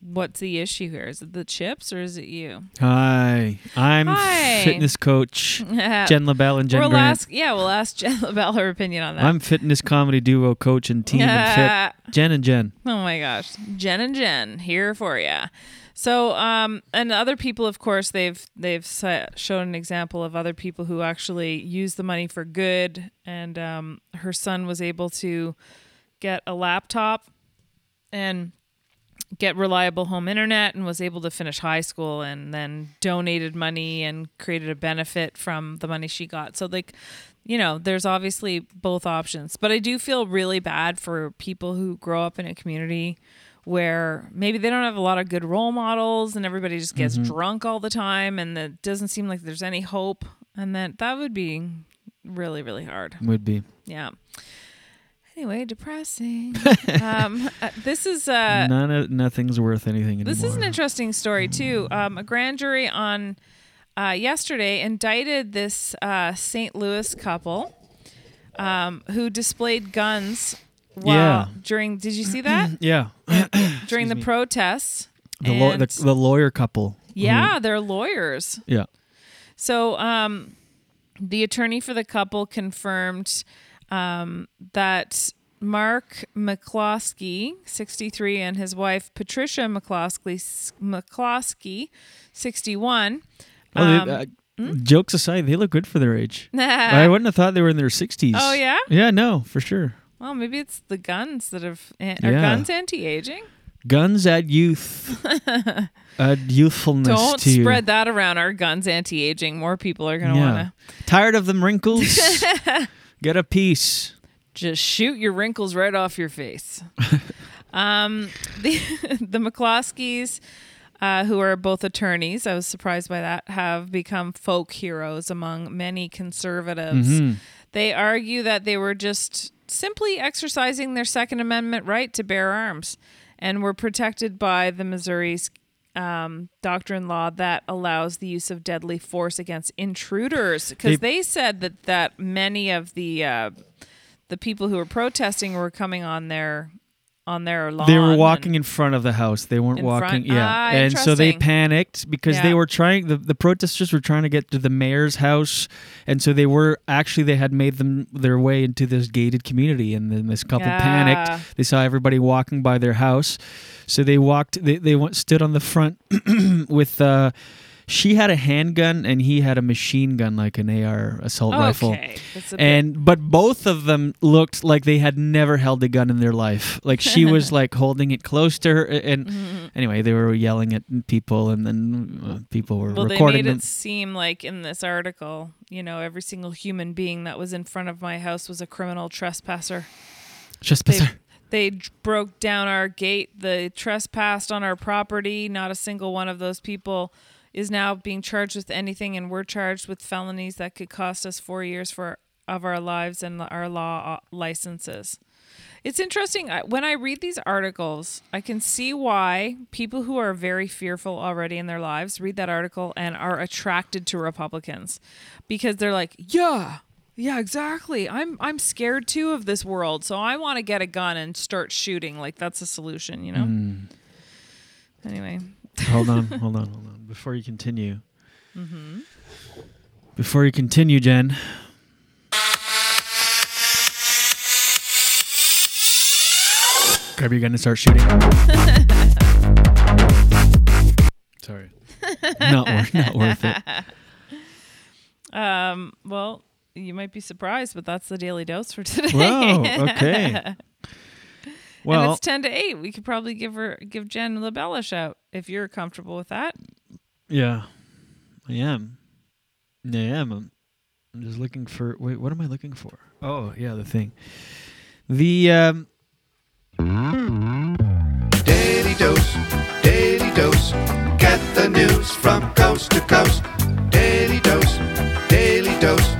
what's the issue here? Is it the chips or is it you? Hi, I'm Hi. fitness coach Jenn Labelle and Jen we'll Grant. ask, yeah, we'll ask Jen LaBelle her opinion on that. I'm fitness comedy duo coach and team and fit. Jen and Jen. Oh my gosh, Jen and Jen here for you. So, um, and other people, of course, they've they've shown an example of other people who actually use the money for good. And um, her son was able to get a laptop and get reliable home internet and was able to finish high school and then donated money and created a benefit from the money she got. So like you know, there's obviously both options. But I do feel really bad for people who grow up in a community where maybe they don't have a lot of good role models and everybody just gets Mhm. drunk all the time and it doesn't seem like there's any hope and that that would be really really hard. Would be. Yeah. Anyway, depressing. um, uh, this is uh, None of nothing's worth anything anymore. this is an interesting story too. Um, a grand jury on uh, yesterday indicted this uh, St. Louis couple um, who displayed guns while Yeah. during. Did you see that yeah. during the protests? The, And- the the lawyer couple. who- yeah, they're lawyers. yeah. So, um, the attorney for the couple confirmed um, that Mark McCloskey, 63, and his wife Patricia McCloskey, McCloskey 61. Well, they- um, uh, Jokes aside, they look good for their age. I wouldn't have thought they were in their sixties. Oh, yeah? Yeah, no, for sure. well, maybe it's the guns that have. Are Yeah. guns anti aging? Guns add youth, add youthfulness Don't to you. spread that around. Our guns anti aging. More people are going to Yeah. want to. Tired of them wrinkles? Get a piece. just shoot your wrinkles right off your face. um, the the McCloskeys, uh, who are both attorneys, I was surprised by that, have become folk heroes among many conservatives. Mhm. They argue that they were just simply exercising their Second Amendment right to bear arms and were protected by the Missouri's um, doctrine law that allows the use of deadly force against intruders. Because They- they, said that that many of the uh, the people who were protesting were coming on their on their lawn. They were walking in front of the house. They weren't In walking. front? Yeah, Ah, and so they panicked because they were trying. The, the protesters were trying to get to the mayor's house, and so they were actually they had made them their way into this gated community, and then this couple Yeah. panicked. They saw everybody walking by their house, so they walked. They they went, stood on the front with. Uh, she had a handgun and he had a machine gun, like an AR assault rifle. Okay, that's a bit- And but both of them looked like they had never held a gun in their life. Like she was like holding it close to her, and Mhm. anyway, they were yelling at people, and then uh, people were Well, they recording made them. it seem like in this article, you know, every single human being that was in front of my house was a criminal trespasser. Trespasser. They d- broke down our gate. They trespassed on our property. Not a single one of those people is now being charged with anything, and we're charged with felonies that could cost us four years for of our lives and our law uh, licenses. It's interesting when I read these articles, I can see why people who are very fearful already in their lives read that article and are attracted to Republicans because they're like, "Yeah, yeah, exactly. I'm I'm scared too of this world, so I want to get a gun and start shooting. Like that's a solution, you know." Mm. Anyway, hold on, hold on, hold on. Before you continue, Mm-hmm. Before you continue, Jen. Grab your gun and start shooting. Sorry. Not worth, not worth it. Um. Well, you might be surprised, but that's the daily dose for today. Whoa, okay. and Well- it's ten to eight. We could probably give her give Jenn Labelle a shout if you're comfortable with that. Yeah, I am. I am. I'm, I'm just looking for. Wait, what am I looking for? Oh, yeah, the thing. The um. Daily dose, daily dose. Get the news from coast to coast. Daily dose, daily dose.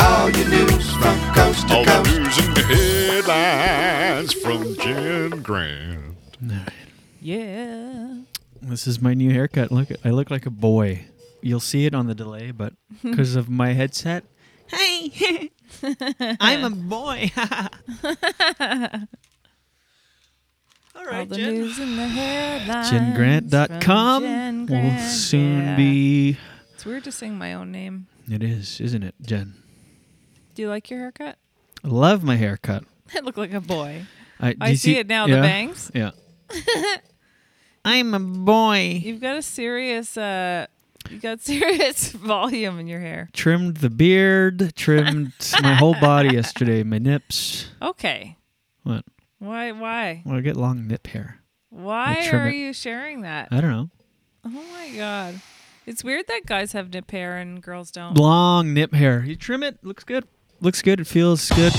All your news from coast to All coast. the news and headlines from Jen Grant. Yeah. This is my new haircut. Look, I look like a boy. You'll see it on the delay, but because of my headset, Hey, I'm a boy. All right, All the news and the headlines. JenGrant.com Jen will Grant, soon yeah. be. It's weird to sing my own name. It is, isn't it, Jen? Do you like your haircut? I love my haircut. I look like a boy. I, I you see it now. The bangs. Yeah. I'm a boy. You've got a serious. uh You got serious volume in your hair. Trimmed the beard, trimmed my whole body yesterday, my nips. Okay. What? Why? Why? Well, I get long nip hair. Why are it. you sharing that? I don't know. Oh my god. It's weird that guys have nip hair and girls don't. Long nip hair. You trim it, looks good. Looks good. It feels good.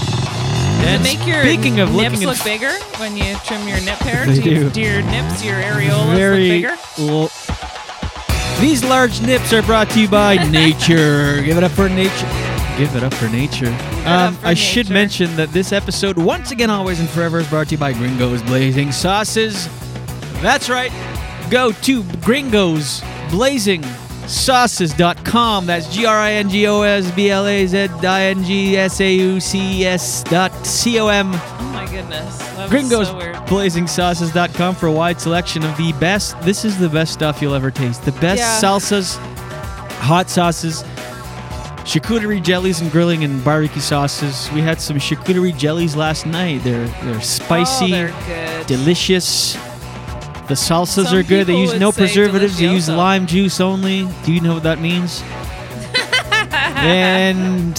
And make your speaking of nips looking look at bigger when you trim your nip hair? They do, you- do. do your nips, your areolas very look bigger? l- These large nips are brought to you by nature. Give it up for nature. Give it up for nature. Um, I should mention that this episode, once again, always and forever, is brought to you by Gringo's Blazing Sauces. That's right. Go to Gringo's Blazing Sauces.com. That's G R I N G O S B L A Z I N G S A U C S dot C O M. Oh my goodness. That Gringos so. BlazingSauces.com for a wide selection of the best. This is the best stuff you'll ever taste. The best Yeah. salsas, hot sauces, charcuterie jellies, and grilling and barbecue sauces. We had some charcuterie jellies last night. They're they're spicy, Oh, they're good. delicious. The salsas Some are good. They use no preservatives. They use lime juice only. Do you know what that means? and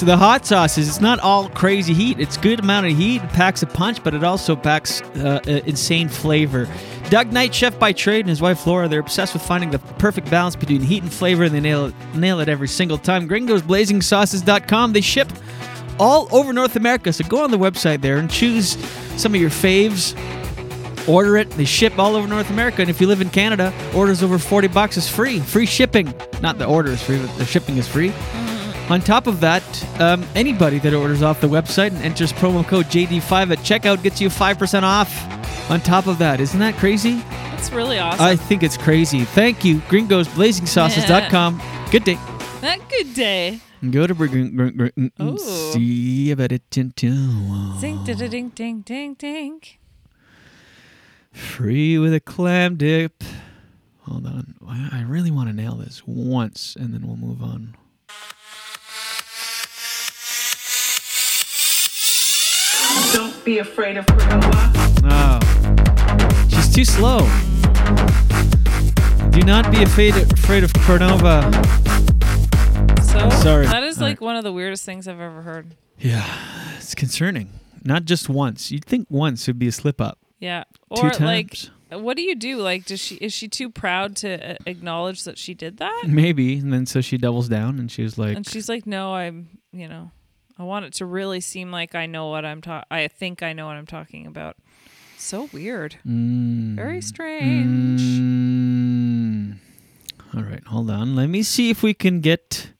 the hot sauces it's not all crazy heat it's good amount of heat it packs a punch but it also packs uh, uh, insane flavor doug knight chef by trade and his wife laura they're obsessed with finding the perfect balance between heat and flavor and they nail it, nail it every single time gringos blazing sauces.com they ship all over north america so go on the website there and choose some of your faves Order it. They ship all over North America, and if you live in Canada, orders over forty bucks is free. Free shipping. Not the order is free, but the shipping is free. On top of that, um, anybody that orders off the website and enters promo code JD5 at checkout gets you five percent off. On top of that, isn't that crazy? That's really awesome. I think it's crazy. Thank you, GringosBlazingSauces.com. Good day. That good day. Go to. Bring- Bring- mm, Ooh. See about it. Tin- tin- Zing, da da ding, ding, ding, ding. Free with a clam dip. Hold on. I I really want to nail this once and then we'll move on. Don't be afraid of Cronova. Oh. She's too slow. Do not be afraid, afraid of Cronova. So Sorry. that is All like one of the weirdest things I've ever heard. Yeah, it's concerning. Not just once. You'd think once would be a slip up. Yeah. Or like what do you do? Like does she is she too proud to uh, acknowledge that she did that? Maybe. And then so she doubles down and she's like, and she's like, "No, I'm, you know, I want it to really seem like I know what I'm talking I think I know what I'm talking about." So weird. Mm, Very strange. mm. All right, hold on. Let me see if we can get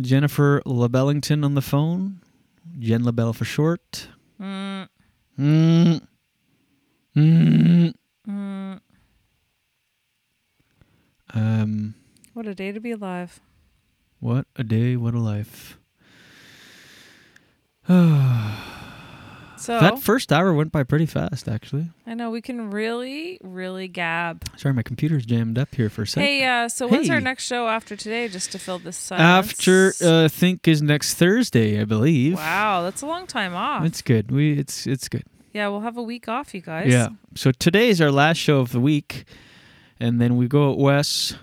Jennifer LaBellington on the phone. Jenn Labelle for short. Mm. Mm. Mm. Mm. Um, What a day to be alive. what a day, what a life. So that first hour went by pretty fast, actually. I know we can really, really gab. Sorry, my computer's jammed up here for a sec. Hey, uh, so when's our next show after today, just to fill this silence? After, uh, I think is next Thursday, I believe. Wow, that's a long time off. It's good. We it's it's good. Yeah, we'll have a week off, you guys. Yeah. So today is our last show of the week, and then we go at Wes,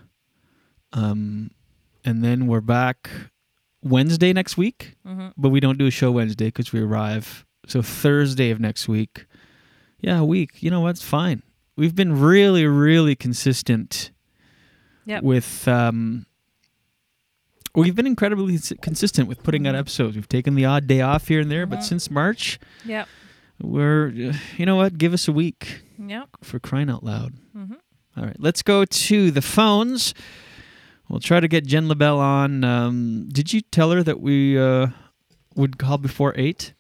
um, and then we're back Wednesday next week. Mhm. But we don't do a show Wednesday because we arrive. So Thursday of next week. Yeah, a week. You know what's fine. We've been really, really consistent Yep. with. Um, we've been incredibly consistent with putting Mm-hmm. out episodes. We've taken the odd day off here and there, but since March, Yep. We're. You know what? Give us a week Yep. for crying out loud. Mhm. All right, let's go to the phones. We'll try to get Jenn Labelle on. Um, did you tell her that we uh, would call before eight?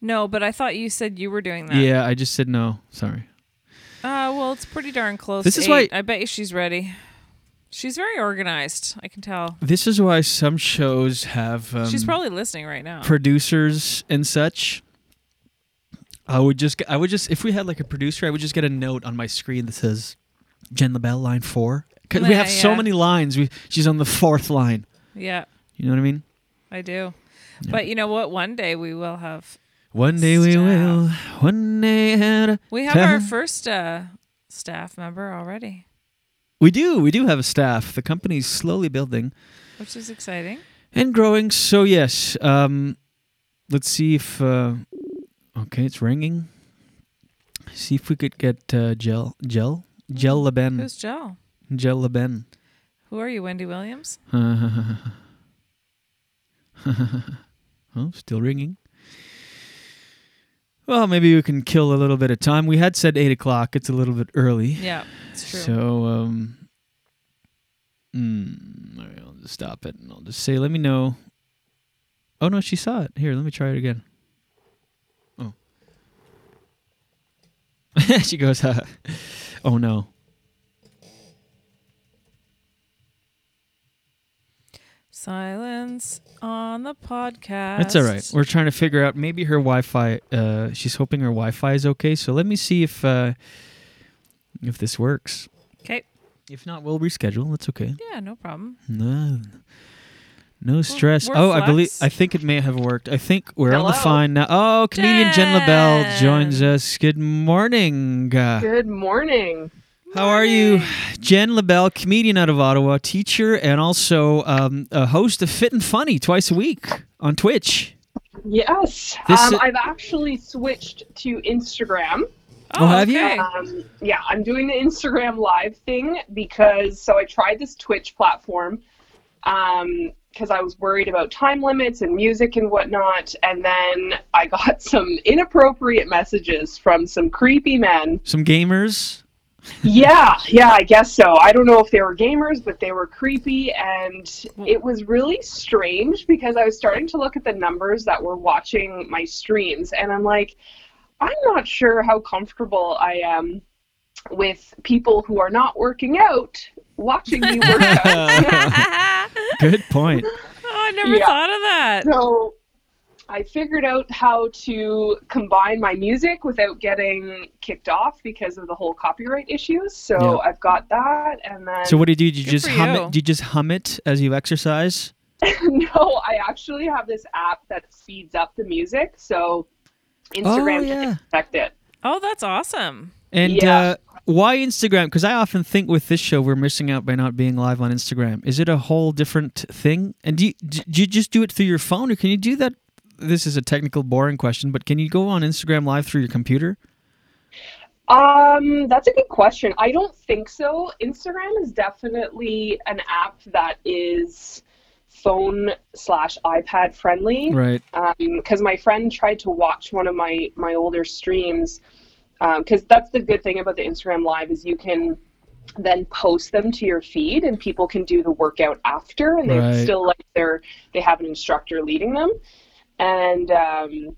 No, but I thought you said you were doing that. Yeah, I just said no. Sorry. Uh, well, it's pretty darn close. This is why- I bet you she's ready. She's very organized. I can tell. This is why some shows have um, she's probably listening right now. producers and such. I would just, I would just, if we had like a producer, I would just get a note on my screen that says Jenn Labelle line four. Because we Yeah, have so yeah. many lines. We, she's on the fourth line. yeah, You know what I mean? I do. But you know what? One day we will have. One day we will. One day. a We have our first uh, staff member already, We do. We do have a staff. The company's slowly building which is exciting. and growing. So yes, um, let's see if. Uh, okay, it's ringing. See if we could get uh, Gel Gel Gel Leben. Who's Joe? Gel Leben. Who are you, Wendy Williams? oh, still ringing. Well, maybe we can kill a little bit of time. We had said eight o'clock. It's a little bit early. Yeah, it's true. So, um, mm, I'll just stop it and I'll just say, let me know. Oh no, she saw it. Here, let me try it again. she goes, uh, oh no. Silence on the podcast. That's all right. We're trying to figure out maybe her Wi-Fi. Uh, she's hoping her Wi-Fi is okay. So let me see if uh, if this works. Okay. If not, we'll reschedule. That's okay. Yeah, no problem. No, no stress. we're oh, I believe. I think it may have worked. I think we're on the Hello. fine now. Oh, comedian Jenn Labelle joins us. Good morning. Good morning. how are you, Jenn Labelle, comedian out of Ottawa, teacher, and also um, a host of Fit and Funny twice a week on Twitch. Yes, This um, i- I've actually switched to Instagram. Oh, have you? Um, yeah, I'm doing the Instagram live thing because so I tried this Twitch platform because I was worried about time limits and music and whatnot, and then I got some inappropriate messages from some creepy men. Some gamers. Yeah, yeah, I guess so. I don't know if they were gamers, but they were creepy, and it was really strange because I was starting to look at the numbers that were watching my streams, and I'm like, I'm not sure how comfortable I am with people who are not working out watching me work out. Good point. Oh, I never Yeah. thought of that. So I figured out how to combine my music without getting kicked off because of the whole copyright issues. So Yeah. I've got that, and then So what do you do? Do you just hum you. it? Do you just hum it as you exercise? no, I actually have this app that speeds up the music, so Instagram Oh, yeah. can detect it. Oh, that's awesome. And Yeah. uh, why Instagram? Because I often think with this show we're missing out by not being live on Instagram. Is it a whole different thing? And do you, do you just do it through your phone, or can you do that? This is a technical, boring question, but can you go on Instagram live through your computer? Um, that's a good question. I don't think so. Instagram is definitely an app that is phone slash iPad friendly. Right. Because my friend tried to watch one of my my older streams. Because that's the good thing about the Instagram Live is you can then post them to your feed and people can do the workout after and they Right. still like they're they have an instructor leading them and um,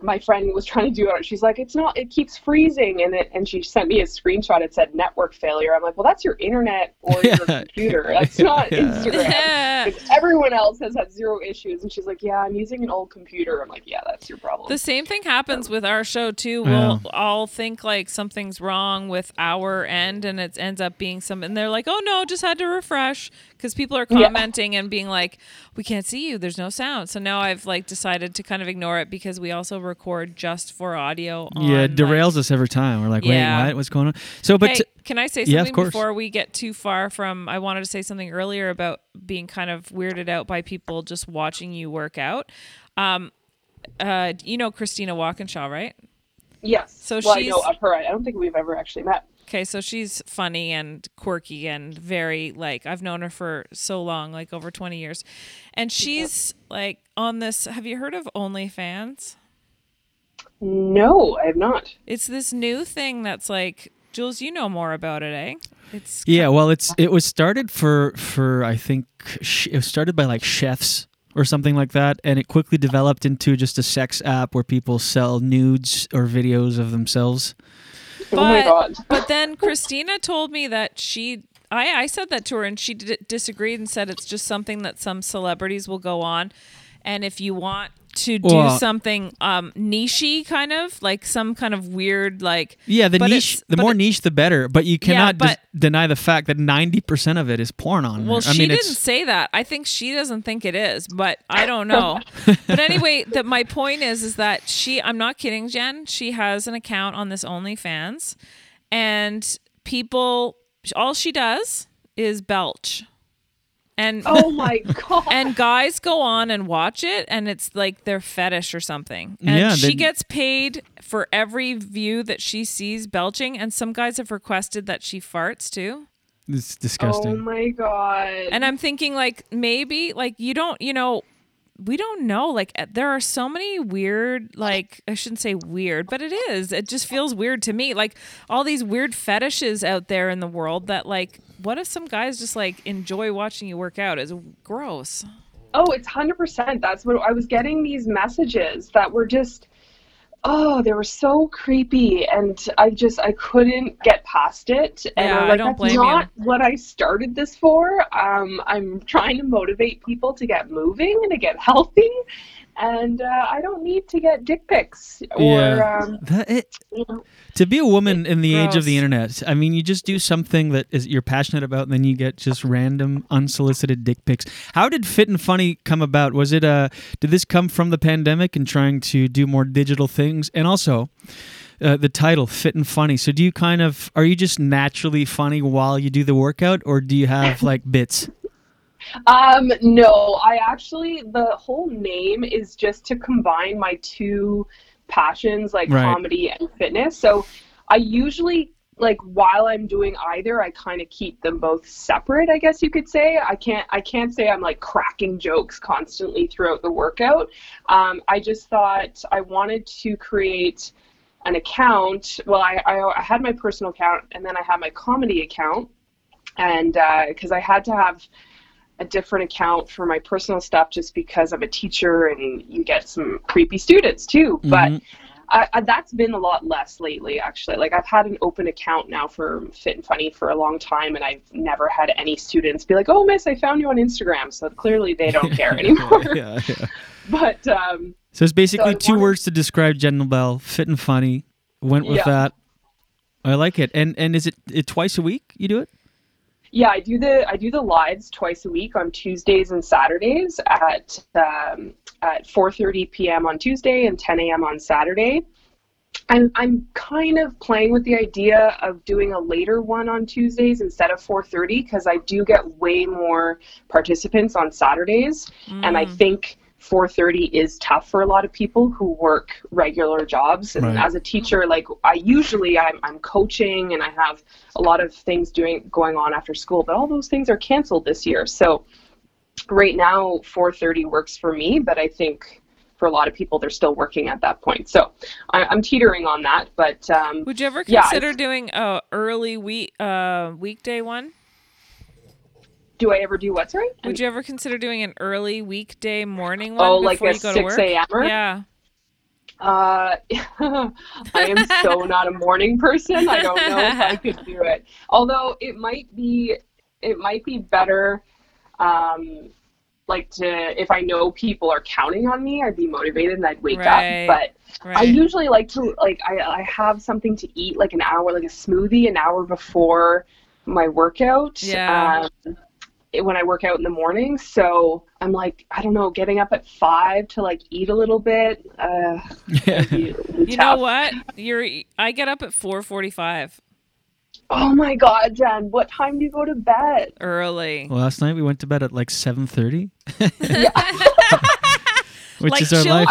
my friend was trying to do it. She's like, "It's not. It keeps freezing," and it and she sent me a screenshot. It said network failure. I'm like, "Well, that's your internet or your computer. That's not Yeah. Instagram." Because Everyone else has had zero issues, and she's like, "Yeah, I'm using an old computer." I'm like, "Yeah, that's your problem." The same thing happens with our show too. Yeah. We'll all think like something's wrong with our end, and it ends up being some. And they're like, "Oh no, just had to refresh," because people are Yeah. commenting and being like, "We can't see you. There's no sound." So now I've like decided to kind of ignore it because we also record just for audio. On, yeah, it derails us every time. We're like, Yeah. wait, what? What's going on? So, but hey, t- can I say something of course. before we get too far from? I wanted to say something earlier about being kind of weirded out by people just watching you work out. Um, uh, you know Christina Walkinshaw, right? yes. So well, I she's know of her. I don't think we've ever actually met. Okay. So she's funny and quirky and very like I've known her for so long, like over twenty years, and she's like on this. Have you heard of OnlyFans? No, I have not. It's this new thing that's like Jules. You know more about it, eh? It's yeah, well, it's it was started for for I think it was started by like chefs or something like that, and it quickly developed into just a sex app where people sell nudes or videos of themselves. Oh but, But then Christina told me that she. I, I said that to her and she d- disagreed and said it's just something that some celebrities will go on. And if you want to do Well- something um, nichey, kind of like some kind of weird, like. Yeah, the niche, the more niche, the better. But you cannot but- dis- deny the fact that ninety percent of it is porn on Well, there. I she mean, didn't say that. I think she doesn't think it is, but I don't know. but anyway, that my point is, is that she. I'm not kidding, Jen. She has an account on this OnlyFans, and people. All she does is belch. And Oh my god! And guys go on and watch it, and it's like their fetish or something. And Yeah, she they- gets paid for every view that she sees belching. And some guys have requested that she farts too. it's oh disgusting. Oh my god! And I'm thinking like maybe like you don't you know we don't know like uh, there are so many weird like I shouldn't say weird but it is it just feels weird to me like all these weird fetishes out there in the world that like what if some guys just like enjoy watching you work out is gross. Oh, it's hundred percent. That's what I was getting these messages that were just oh, they were so creepy and I just I couldn't get past it. And Yeah, I'm I don't that's blame you. not what I started this for. Um I'm trying to motivate people to get moving and to get healthy. And uh, I don't need to get dick pics or Yeah. um, That- it- you know, to be a woman in the age of the internet, I mean, you just do something that is you're passionate about, and then you get just random unsolicited dick pics. How did Fit and Funny come about? Was it uh did this come from the pandemic and trying to do more digital things? And also, uh, the title Fit and Funny. So do you kind of are you just naturally funny while you do the workout, or do you have like bits? Um, no, I actually the whole name is just to combine my two passions like Right. comedy and fitness. So I usually like while I'm doing either, I kind of keep them both separate, I guess you could say. I can't I can't say I'm like cracking jokes constantly throughout the workout. Um, I just thought I wanted to create an account. Well, I, I, I had my personal account and then I had my comedy account. And because I had to have a different account for my personal stuff just because I'm a teacher and you get some creepy students too. But Mhm. I, I, that's been a lot less lately, actually. Like I've had an open account now for Fit and Funny for a long time, and I've never had any students be like, "Oh, Miss, I found you on Instagram." So clearly they don't care anymore. yeah, yeah. But um, So it's basically I two wanted- words to describe Jenn Labelle: fit and funny. Went with Yeah. that. I like it. And and is it, it twice a week you do it? Yeah, I do the I do the lives twice a week on Tuesdays and Saturdays at um, at 4:30 p.m. on Tuesday and 10 a.m. on Saturday. I'm I'm kind of playing with the idea of doing a later one on Tuesdays instead of 4:30 because I do get way more participants on Saturdays, and I Mm. think 4:30 is tough for a lot of people who work regular jobs. And Right. as a teacher, like I usually I'm I'm coaching and I have a lot of things doing going on after school, but all those things are canceled this year. So right now 4:30 works for me, but I think for a lot of people they're still working at that point. So I, I'm teetering on that, but um, Would you ever consider it's- doing a early week uh weekday one? Do I ever do what's right? Would you ever consider doing an early weekday morning one Oh, like a 6 a.m. Yeah. Uh, I am so not a morning person. I don't know if I could do it. Although it might be, it might be better. Um, like to if I know people are counting on me, I'd be motivated and I'd wake Right, up. But I usually like to like I I have something to eat like an hour, like a smoothie, an hour before my workout. Yeah. Um, when I work out in the morning, so I'm like I don't know, getting up at five to like eat a little bit. Uh, it'd be- be You know what? You're. I get up at four forty-five. Oh my god, Jen! What time do you go to bed? early. Well, last night we went to bed at like 7:30. Which like is our life.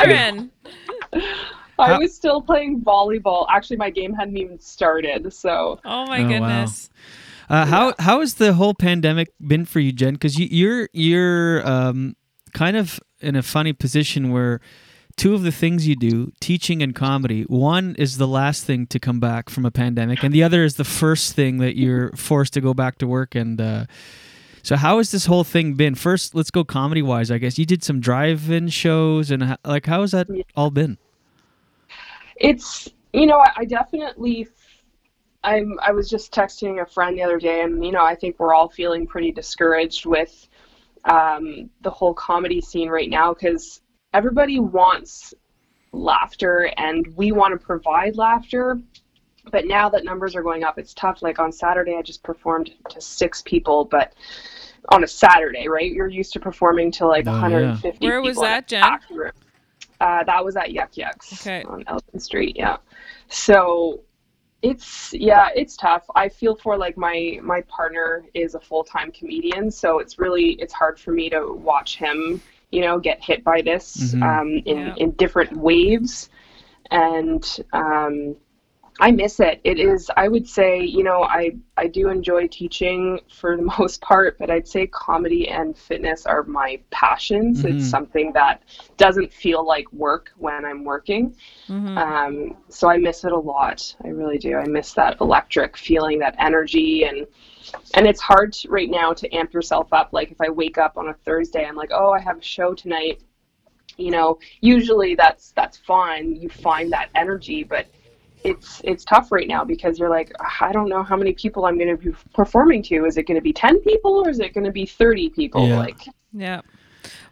I How- was still playing volleyball. Actually, my game hadn't even started, so. Oh my Oh, wow. Uh, how how has the whole pandemic been for you, Jen? Because you, you're you're um, kind of in a funny position where two of the things you do, teaching and comedy, one is the last thing to come back from a pandemic, and the other is the first thing that you're forced to go back to work. And uh, so, how has this whole thing been? First, let's go comedy wise. I guess you did some drive-in shows, and like, how has that all been? it's you know I, I definitely i'm i was just texting a friend the other day and you know i think we're all feeling pretty discouraged with um, the whole comedy scene right now because everybody wants laughter and we want to provide laughter but now that numbers are going up it's tough like on saturday i just performed to six people but on a saturday right you're used to performing to like Oh, yeah. 150 Where was people in that, Jen? Uh, that was at Yuk Yuk's Okay. on Elgin Street. Yeah. So it's yeah, it's tough. I feel for like my my partner is a full time comedian, so it's really it's hard for me to watch him, you know, get hit by this Mhm. um, in Yeah. in different waves, and um, I miss it. It is, I would say, you know, I, I do enjoy teaching for the most part, but I'd say comedy and fitness are my passions. Mhm. It's something that doesn't feel like work when I'm working. Mm-hmm. Um, so I miss it a lot. I really do. I miss that electric feeling, that energy, and and it's hard to, right now to amp yourself up. Like if I wake up on a Thursday, I'm like, oh, I have a show tonight. You know, usually that's that's fine. You find that energy, but it's it's tough right now because you're like, I don't know how many people I'm going to be performing to. Is it going to be ten people or is it going to be thirty people? Yeah. Like, Yeah.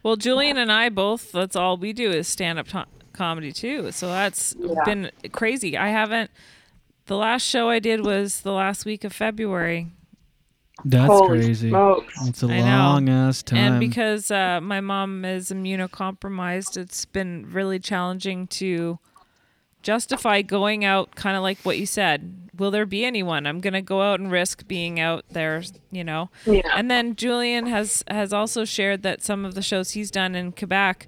Well, Julian and I both, that's all we do is stand up to- comedy too. So that's Yeah. been crazy. I haven't, the last show I did was the last week of February. That's Holy crazy. smokes. It's a I know. long ass time. And because uh, my mom is immunocompromised, it's been really challenging to justify going out, kind of like what you said. Will there be anyone? I'm going to go out and risk being out there, you know. Yeah. And then Julian has has also shared that some of the shows he's done in Quebec,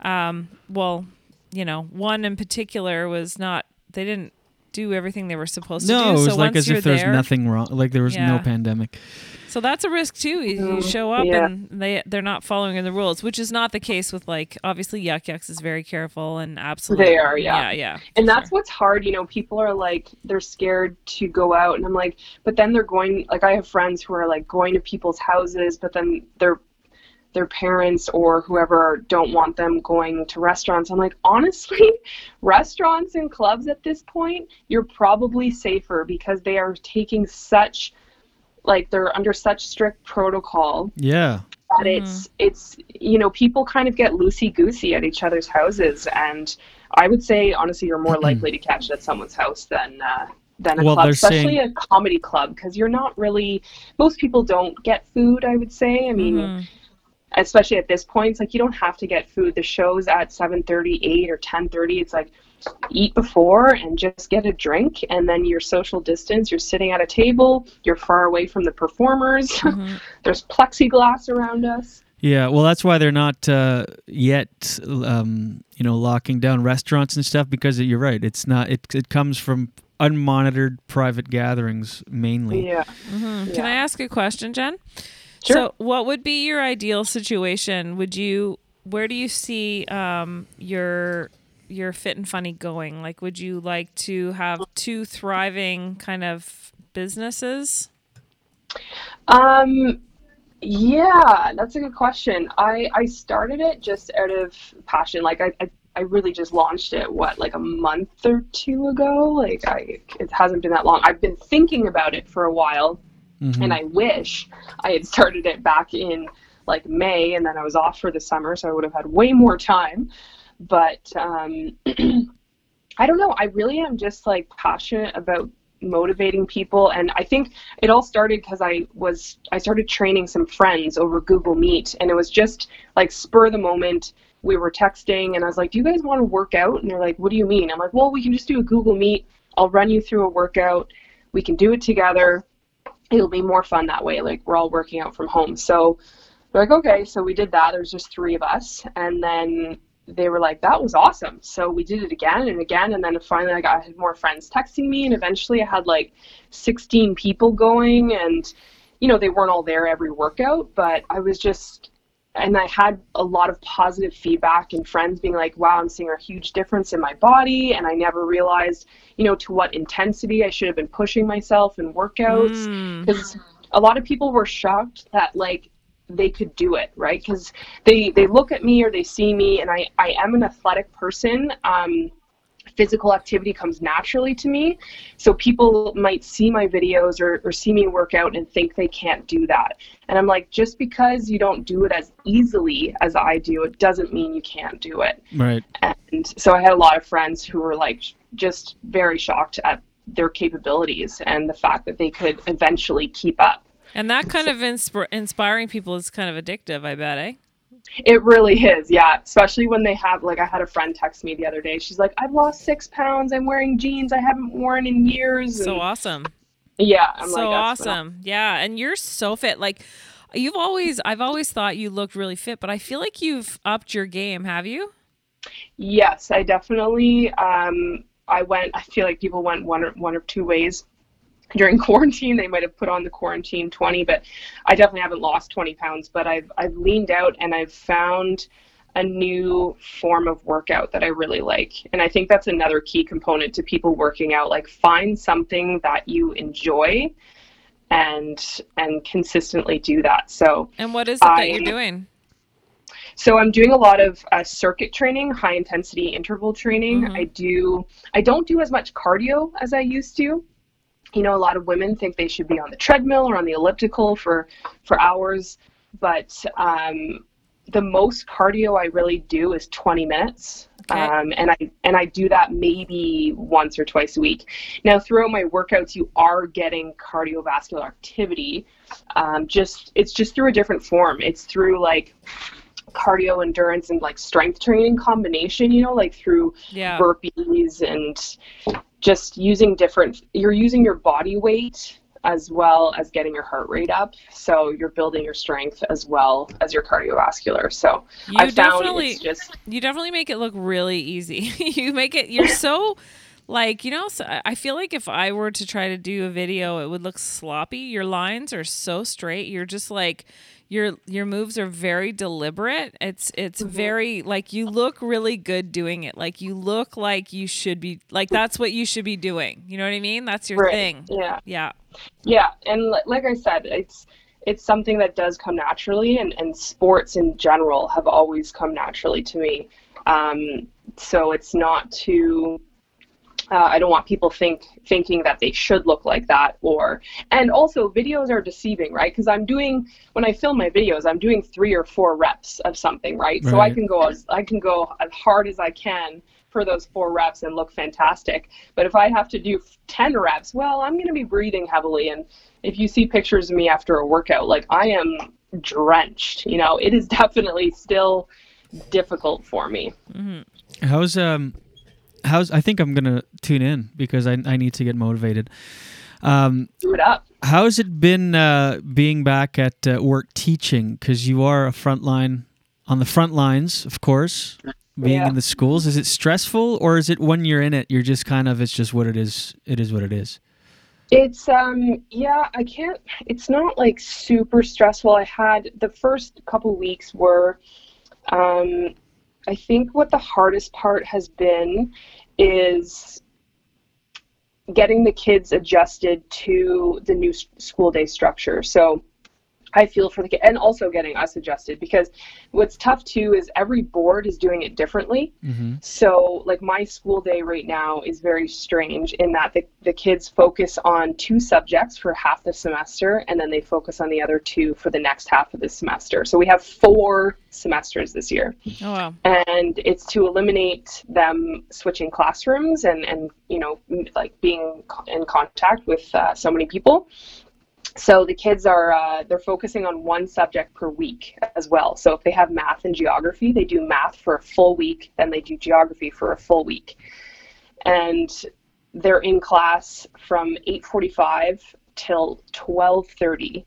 um, well, you know, one in particular was not. They didn't do everything they were supposed to do. no, it was so like as if there's there, nothing wrong. Like there was no pandemic. so that's a risk too. You, you mm, show up Yeah. and they they're not following the rules, which is not the case with like obviously Yuk Yuk's is very careful and absolutely They are, yeah. yeah, yeah. And that's what's hard, you know, people are like they're scared to go out and I'm like, but then they're going like I have friends who are like going to people's houses, but then their their parents or whoever don't want them going to restaurants. I'm like, honestly, restaurants and clubs at this point, you're probably safer because they are taking such like they're under such strict protocol Yeah. that it's it's you know people kind of get loosey goosey at each other's houses, and I would say honestly you're more likely to catch it at someone's house than uh, than a Well, club, they're especially saying- a comedy club, because you're not really most people don't get food. I would say. I mean. Mm-hmm. Especially at this point, it's like you don't have to get food. The show's at 7:30, 8 or 10:30. It's like eat before and just get a drink, and then your social distance. You're sitting at a table. You're far away from the performers. Mm-hmm. There's plexiglass around us. Yeah, well, that's why they're not uh, yet, um, you know, locking down restaurants and stuff because you're right. It's not. It it comes from unmonitored private gatherings mainly. Yeah. Mhm. Can I ask a question, Jen? Sure. So, what would be your ideal situation? Would you where do you see um, your your fit and funny going? Like, would you like to have two thriving kind of businesses? Um, yeah, that's a good question. I I started it just out of passion. Like I, I I really just launched it what like a month or two ago. Like I it hasn't been that long. I've been thinking about it for a while Mhm. and I wish I had started it back in like May and then I was off for the summer so I would have had way more time. But um I don't know. I really am just like passionate about motivating people and I think it all started because I was I started training some friends over Google Meet and it was just like spur of the moment we were texting and I was like, "Do you guys want to work out?" And they're like, "What do you mean?" I'm like, "Well, we can just do a Google Meet. I'll run you through a workout. We can do it together. It'll be more fun that way. Like we're all working out from home." So they're like, "Okay." So we did that. There's just three of us and then they were like, that was awesome. So we did it again and again. And then finally I got I had more friends texting me. And eventually I had like 16 people going. And, you know, they weren't all there every workout, but I was just, and I had a lot of positive feedback and friends being like, wow, I'm seeing a huge difference in my body. And I never realized, you know, to what intensity I should have been pushing myself in workouts. Mm. Because a lot of people were shocked that, like, they could do it right because they they look at me or they see me and i i am an athletic person um physical activity comes naturally to me so people might see my videos or, or see me work out and think they can't do that and i'm like just because you don't do it as easily as i do it doesn't mean you can't do it Right. and so I had a lot of friends who were like just very shocked at their capabilities and the fact that they could eventually keep up. And that kind of insp- inspiring people is kind of addictive, I bet, eh? It really is, yeah. Especially when they have like I had a friend text me the other day. She's like, "I've lost six pounds. I'm wearing jeans I haven't worn in years." So and- awesome. Yeah, I'm so like, "That's awesome. Yeah, and you're so fit. Like you've always I've always thought you looked really fit, but I feel like you've upped your game, have you? Yes, I definitely. Um, I went. I feel like people went one or one or two ways during quarantine. They might have put on the quarantine twenty, but I definitely haven't lost twenty pounds. But I've I've leaned out and I've found a new form of workout that I really like. And I think that's another key component to people working out. Like find something that you enjoy and and consistently do that. So And what is it that you're doing? so I'm doing a lot of uh, circuit training, high intensity interval training. Mm-hmm. I do. I don't do as much cardio as I used to. You know, a lot of women think they should be on the treadmill or on the elliptical for for hours, but um, the most cardio I really do is 20 minutes. Okay. Um, and I and I do that maybe once or twice a week. Now, throughout my workouts, you are getting cardiovascular activity. Um, just it's just through a different form. It's through like cardio endurance and like strength training combination. You know, like through Yeah. burpees and just using different. You're using your body weight as well as getting your heart rate up. So you're building your strength as well as your cardiovascular. So You I found definitely it's just you definitely make it look really easy. you make it you're so like you know so I feel like if I were to try to do a video it would look sloppy. Your lines are so straight. You're just like your your moves are very deliberate. It's it's Mm-hmm. very like you look really good doing it. Like you look like you should be like that's what you should be doing. You know what I mean? That's your Right. thing. Yeah. Yeah. Yeah, and li- like I said, it's it's something that does come naturally, and, and sports in general have always come naturally to me. Um, so it's not too. Uh, I don't want people think thinking that they should look like that, or and also videos are deceiving, right? Because I'm doing when I film my videos, I'm doing three or four reps of something, right? So I can go as I can go as hard as I can for those four reps and look fantastic. But if I have to do 10 reps, well, I'm going to be breathing heavily. And if you see pictures of me after a workout, like I am drenched, you know, it is definitely still difficult for me. Mm-hmm. How's um, how's I think I'm gonna tune in because I I need to get motivated. Um, Do it up. how's it been uh, being back at uh, work teaching? Because you are a frontline on the front lines, of course. Being Yeah. in the schools, is it stressful or is it when you're in it, you're just kind of it's just what it is. It is what it is. It's um yeah, I can't it's not like super stressful. I had the first couple weeks were um I think what the hardest part has been is getting the kids adjusted to the new school day structure. So I feel for the kid, and also getting us adjusted because what's tough too is every board is doing it differently. So, like my school day right now is very strange in that the, the kids focus on two subjects for half the semester and then they focus on the other two for the next half of the semester. So, we have four semesters this year. Oh wow. And it's to eliminate them switching classrooms and, and you know, like being in contact with uh, so many people so the kids are uh, they're focusing on one subject per week as well. So if they have math and geography they do math for a full week then they do geography for a full week. And they're in class from 8.45 till 12.30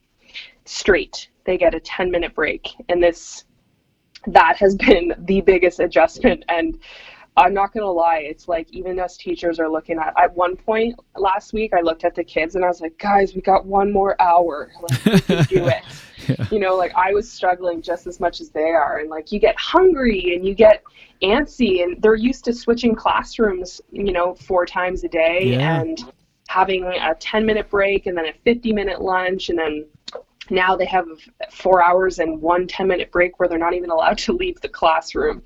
straight. They get a 10 minute break. And this that has been the biggest adjustment and I'm not gonna lie, it's like even us teachers are looking at at one point last week I looked at the kids and I was like, guys, we got one more hour. Like we can do it. You know, like I was struggling just as much as they are and like you get hungry and you get antsy and they're used to switching classrooms, you know, four times a day Yeah. and having a 10 minute break and then a 50 minute lunch and then now they have four hours and one 10 minute break where they're not even allowed to leave the classroom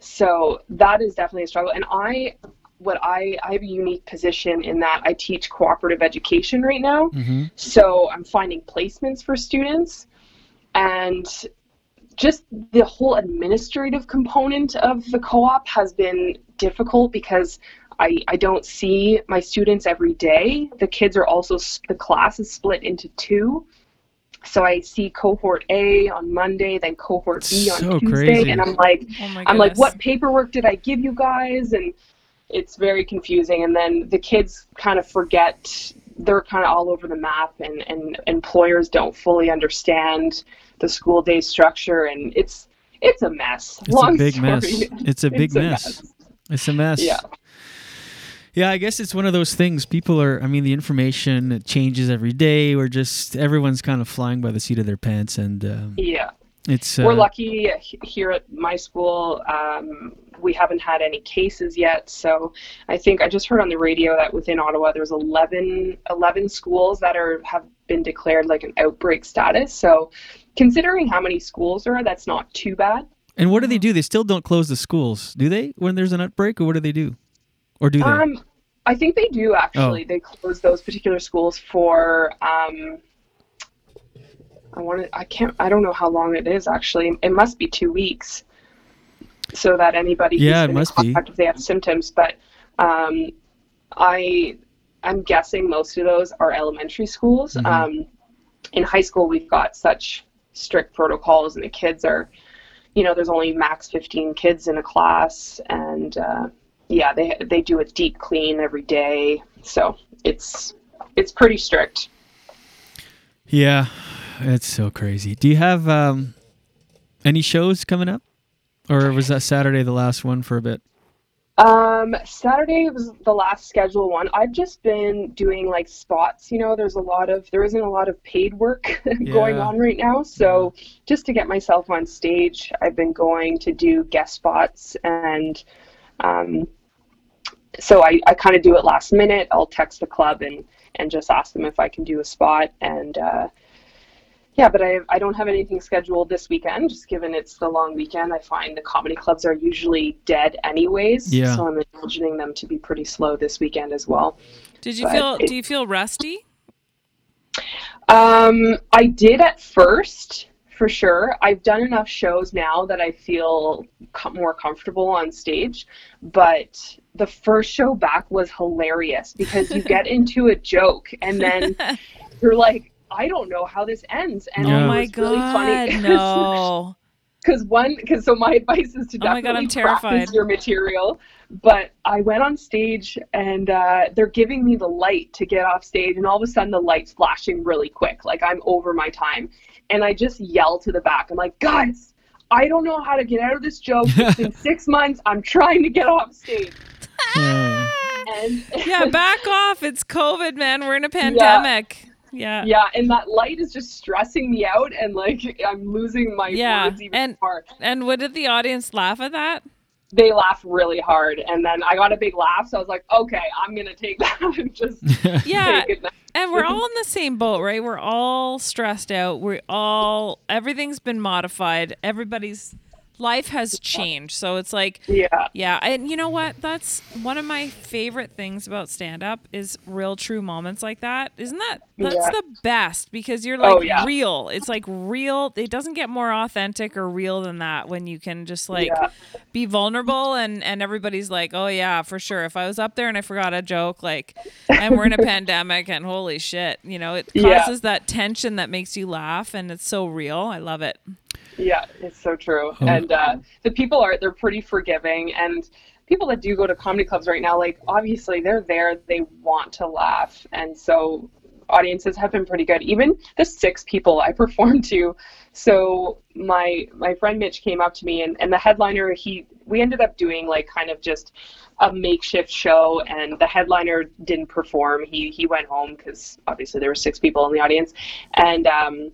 so that is definitely a struggle and i what i i have a unique position in that i teach cooperative education right now Mm-hmm. so i'm finding placements for students and just the whole administrative component of the co-op has been difficult because I, I don't see my students every day. The kids are also, the class is split into two. So I see cohort A on Monday, then cohort B on So Tuesday, crazy. and I'm like, Oh I'm like, what paperwork did I give you guys? And it's very confusing. And then the kids kind of forget they're kind of all over the map, and, and employers don't fully understand the school day structure, and it's it's a mess. It's Long a big story. mess. It's a big mess. It's a mess. Yeah. Yeah, I guess it's one of those things. People are, I mean, the information changes every day. We're just, everyone's kind of flying by the seat of their pants. And um, Yeah. it's, uh, We're lucky here at my school. Um, we haven't had any cases yet. So I think I just heard on the radio that within Ottawa there's 11, 11 schools that are have been declared like an outbreak status. So considering how many schools there are, that's not too bad. and what do they do? They still don't close the schools, do they, when there's an outbreak? Or what do they do? Or do they? Um, I think they do actually. Oh. They close those particular schools for. Um, I want to. I can't. I don't know how long it is actually. It must be two weeks, so that anybody. who's Yeah, it must be. contact if they have symptoms. But um, I, I'm guessing most of those are elementary schools. Mhm. Um, in high school, we've got such strict protocols, and the kids are, you know, there's only max 15 kids in a class, and uh, yeah, they they do a deep clean every day, so it's it's pretty strict. yeah, it's so crazy. Do you have um, any shows coming up? Or was that Saturday the last one for a bit? Um, Saturday was the last scheduled one. I've just been doing like spots. You know, there's a lot of there isn't a lot of paid work going on right now. So just to get myself on stage, I've been going to do guest spots and um, so I, I kind of do it last minute. I'll text the club and and just ask them if I can do a spot and uh, yeah, but I I don't have anything scheduled this weekend. Just given it's the long weekend, I find the comedy clubs are usually dead anyways. Yeah. So I'm imagining them to be pretty slow this weekend as well. Did you But feel? it- do you feel rusty? Um, I did at first, for sure. I've done enough shows now that I feel co- more comfortable on stage. But the first show back was hilarious because you get into a joke and then you're like, I don't know how this ends. And Oh it my was really funny. God, no. Because one, because so my advice is to Oh my definitely God, practice terrified. your material. But I went on stage and uh, they're giving me the light to get off stage, and all of a sudden the light's flashing really quick, like I'm over my time, and I just yell to the back. I'm like, guys, I don't know how to get out of this joke. It's been six months. I'm trying to get off stage. And yeah, back off. It's COVID, man. We're in a pandemic. Yeah. Yeah, and that light is just stressing me out, and like I'm losing my Yeah, words even and more. and what did the audience laugh at that? they laughed really hard, and then I got a big laugh, so I was like, okay, I'm gonna take that and just Yeah. take it. And we're all in the same boat, right? We're all stressed out. We're all everything's been modified. Everybody's life has changed. So it's like Yeah. Yeah, and you know what? That's one of my favorite things about stand up is real true moments like that. Isn't that that's Yeah. the best because you're oh, like Oh, yeah. real. It's like real. It doesn't get more authentic or real than that when you can just like Yeah. be vulnerable and and everybody's like, "Oh yeah, for sure. If I was up there and I forgot a joke like and we're in a pandemic and holy shit, you know, it causes that tension that makes you laugh and it's so real. I love it. Yeah, it's so true. Oh. And uh, the people are they're pretty forgiving and people that do go to comedy clubs right now, like obviously they're there, they want to laugh. And so audiences have been pretty good. Even the six people I performed to. So my my friend Mitch came up to me and, and the headliner he we ended up doing like kind of just a makeshift show and the headliner didn't perform. He he went home because obviously there were six people in the audience. And um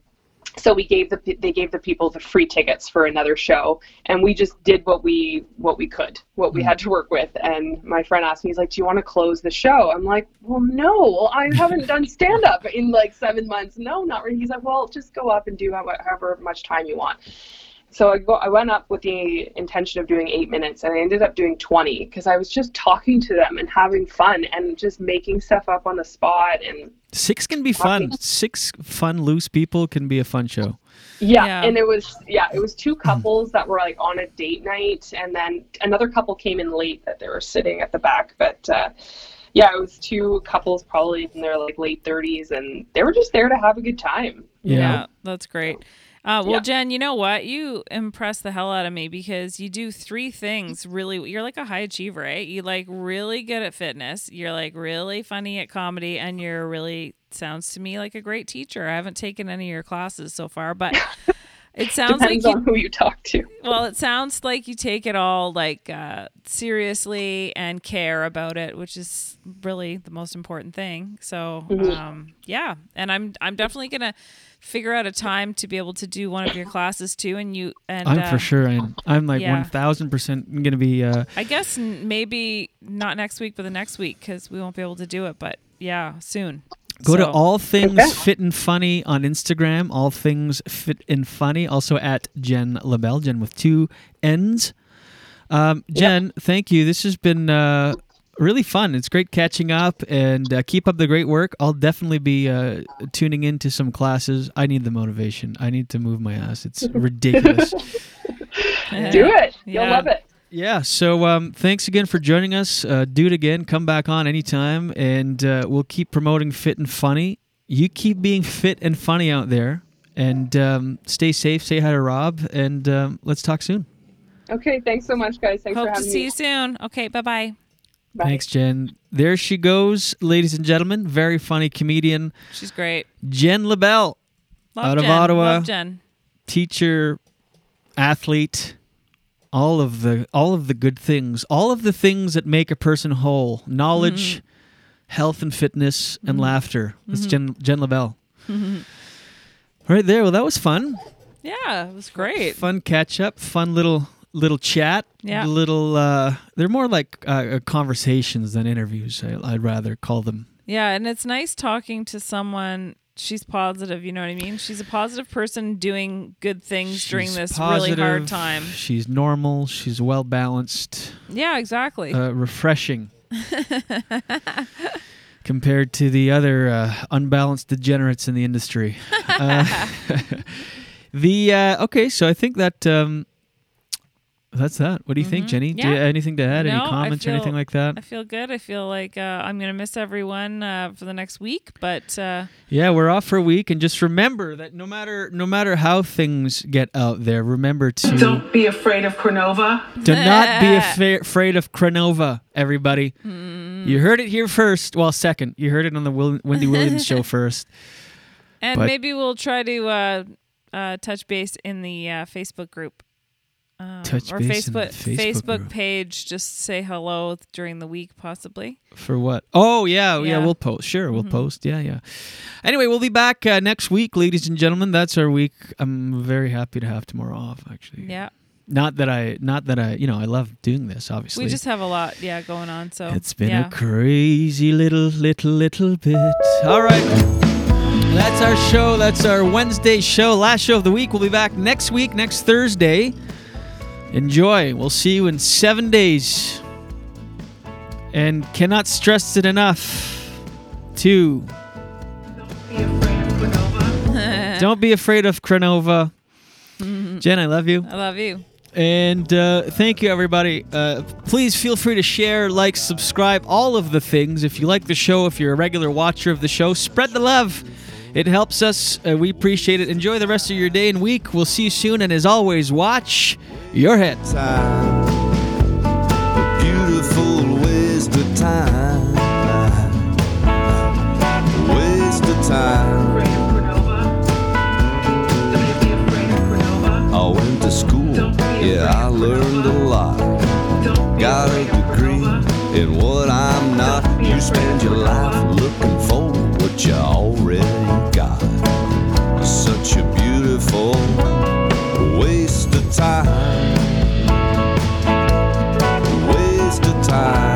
so we gave the they gave the people the free tickets for another show and we just did what we what we could what we hmm. had to work with. And my friend asked me he's like do you want to close the show? I'm like well no i haven't done stand up in like seven months. No not really. He's like well just go up and do however however much time you want so I, go, I went up with the intention of doing eight minutes and I ended up doing 20 because I was just talking to them and having fun and just making stuff up on the spot and Six can be fun. Six fun, loose people can be a fun show. Yeah, Yeah. and it was yeah, it was two couples that were like on a date night, and then another couple came in late that they were sitting at the back. But uh, yeah, it was two couples probably in their like late thirties, and they were just there to have a good time. you Yeah, know? that's great. Uh, well, Yeah. Jen, you know what? You impress the hell out of me because you do three things really. You're like a high achiever, right? You like really good at fitness. You're like really funny at comedy, and you're really sounds to me like a great teacher. I haven't taken any of your classes so far, but it sounds Depends like you, on who you talk to. well, it sounds like you take it all like uh, seriously and care about it, which is really the most important thing. So, Mhm. um, yeah, and I'm I'm definitely gonna figure out a time to be able to do one of your classes too. And you and I'm uh, for sure. I'm, I'm like yeah. one thousand percent going to be. Uh, I guess n- maybe not next week, but the next week because we won't be able to do it. But yeah, soon. Go to all things fit and funny on Instagram. All things fit and funny. Also at Jenn Labelle. Jen with two N's. Um, Jen, thank you. This has been uh, really fun. It's great catching up and uh, keep up the great work. I'll definitely be uh, tuning into some classes. I need the motivation. I need to move my ass. It's ridiculous. Do it. You'll Yeah. love it. Yeah. So um, thanks again for joining us. Uh, do it again. Come back on anytime, and uh, we'll keep promoting fit and funny. You keep being fit and funny out there, and um, stay safe. Say hi to Rob, and um, let's talk soon. Okay, thanks so much, guys. Thanks for Hope to see me. you soon. Okay, bye bye. Thanks, Jen. There she goes, ladies and gentlemen. Very funny comedian, She's great. Jenn Labelle, Love out of Ottawa. Love Jen. teacher, athlete, all of the all of the good things, all of the things that make a person whole: knowledge, health and fitness, and Mhm. laughter. That's Mhm. Jen Jenn Labelle. Right there. Well, that was fun. Yeah, it was great. Fun catch up. Fun little little chat. Yeah. Little. Uh, they're more like uh, conversations than interviews. I, I'd rather call them. Yeah, and it's nice talking to someone. She's positive, you know what I mean? She's a positive person doing good things during She's this really hard time. She's normal. She's well balanced. Yeah, exactly. Uh, refreshing. compared to the other uh, unbalanced degenerates in the industry. Uh, the uh, okay, so I think that um, that's that. What do you think, Jenny? Do you Mm-hmm. Yeah. anything to add? No, Any I comments or anything like that? I feel good. I feel like uh, I'm going to miss everyone uh, for the next week, but uh, Yeah, we're off for a week, and just remember that no matter no matter how things get out there, remember to Don't be afraid of Cronova. do not be affa- afraid of Cronova. Everybody, Mm. you heard it here first. Well, second, you heard it on the Will- Wendy Williams show first. and But- maybe we'll try to uh, uh, touch base in the uh, Facebook group. Um, Touch or base Facebook Facebook Facebook page. Just say hello during the week, possibly. For what? Oh yeah, yeah. Yeah. we'll post. Sure, we'll Mhm. post. Yeah, yeah. Anyway, we'll be back uh, next week, ladies and gentlemen. That's our week. I'm very happy to have tomorrow off. Actually, Yeah. Not that I, not that I, you know, I love doing this. Obviously, We just have a lot, yeah, going on. So It's been yeah. a crazy little, little, little bit. All right. That's our show. That's our Wednesday show. Last show of the week. We'll be back next week, next Thursday. Enjoy. We'll see you in seven days. And cannot stress it enough. To don't be afraid of Cronova. Jen, I love you. I love you. And uh, thank you, everybody. Uh, please feel free to share, like, subscribe, all of the things. If you like the show, if you're a regular watcher of the show, spread the love. It helps us. Uh, we appreciate it. Enjoy the rest of your day and week. We'll see you soon. And as always, watch your head. Beautiful waste of time. Waste of time. I went to school, yeah, I learned a lot. Got a degree in what I'm not. You spend your life looking for you already got. Such a beautiful waste of time. Waste of time.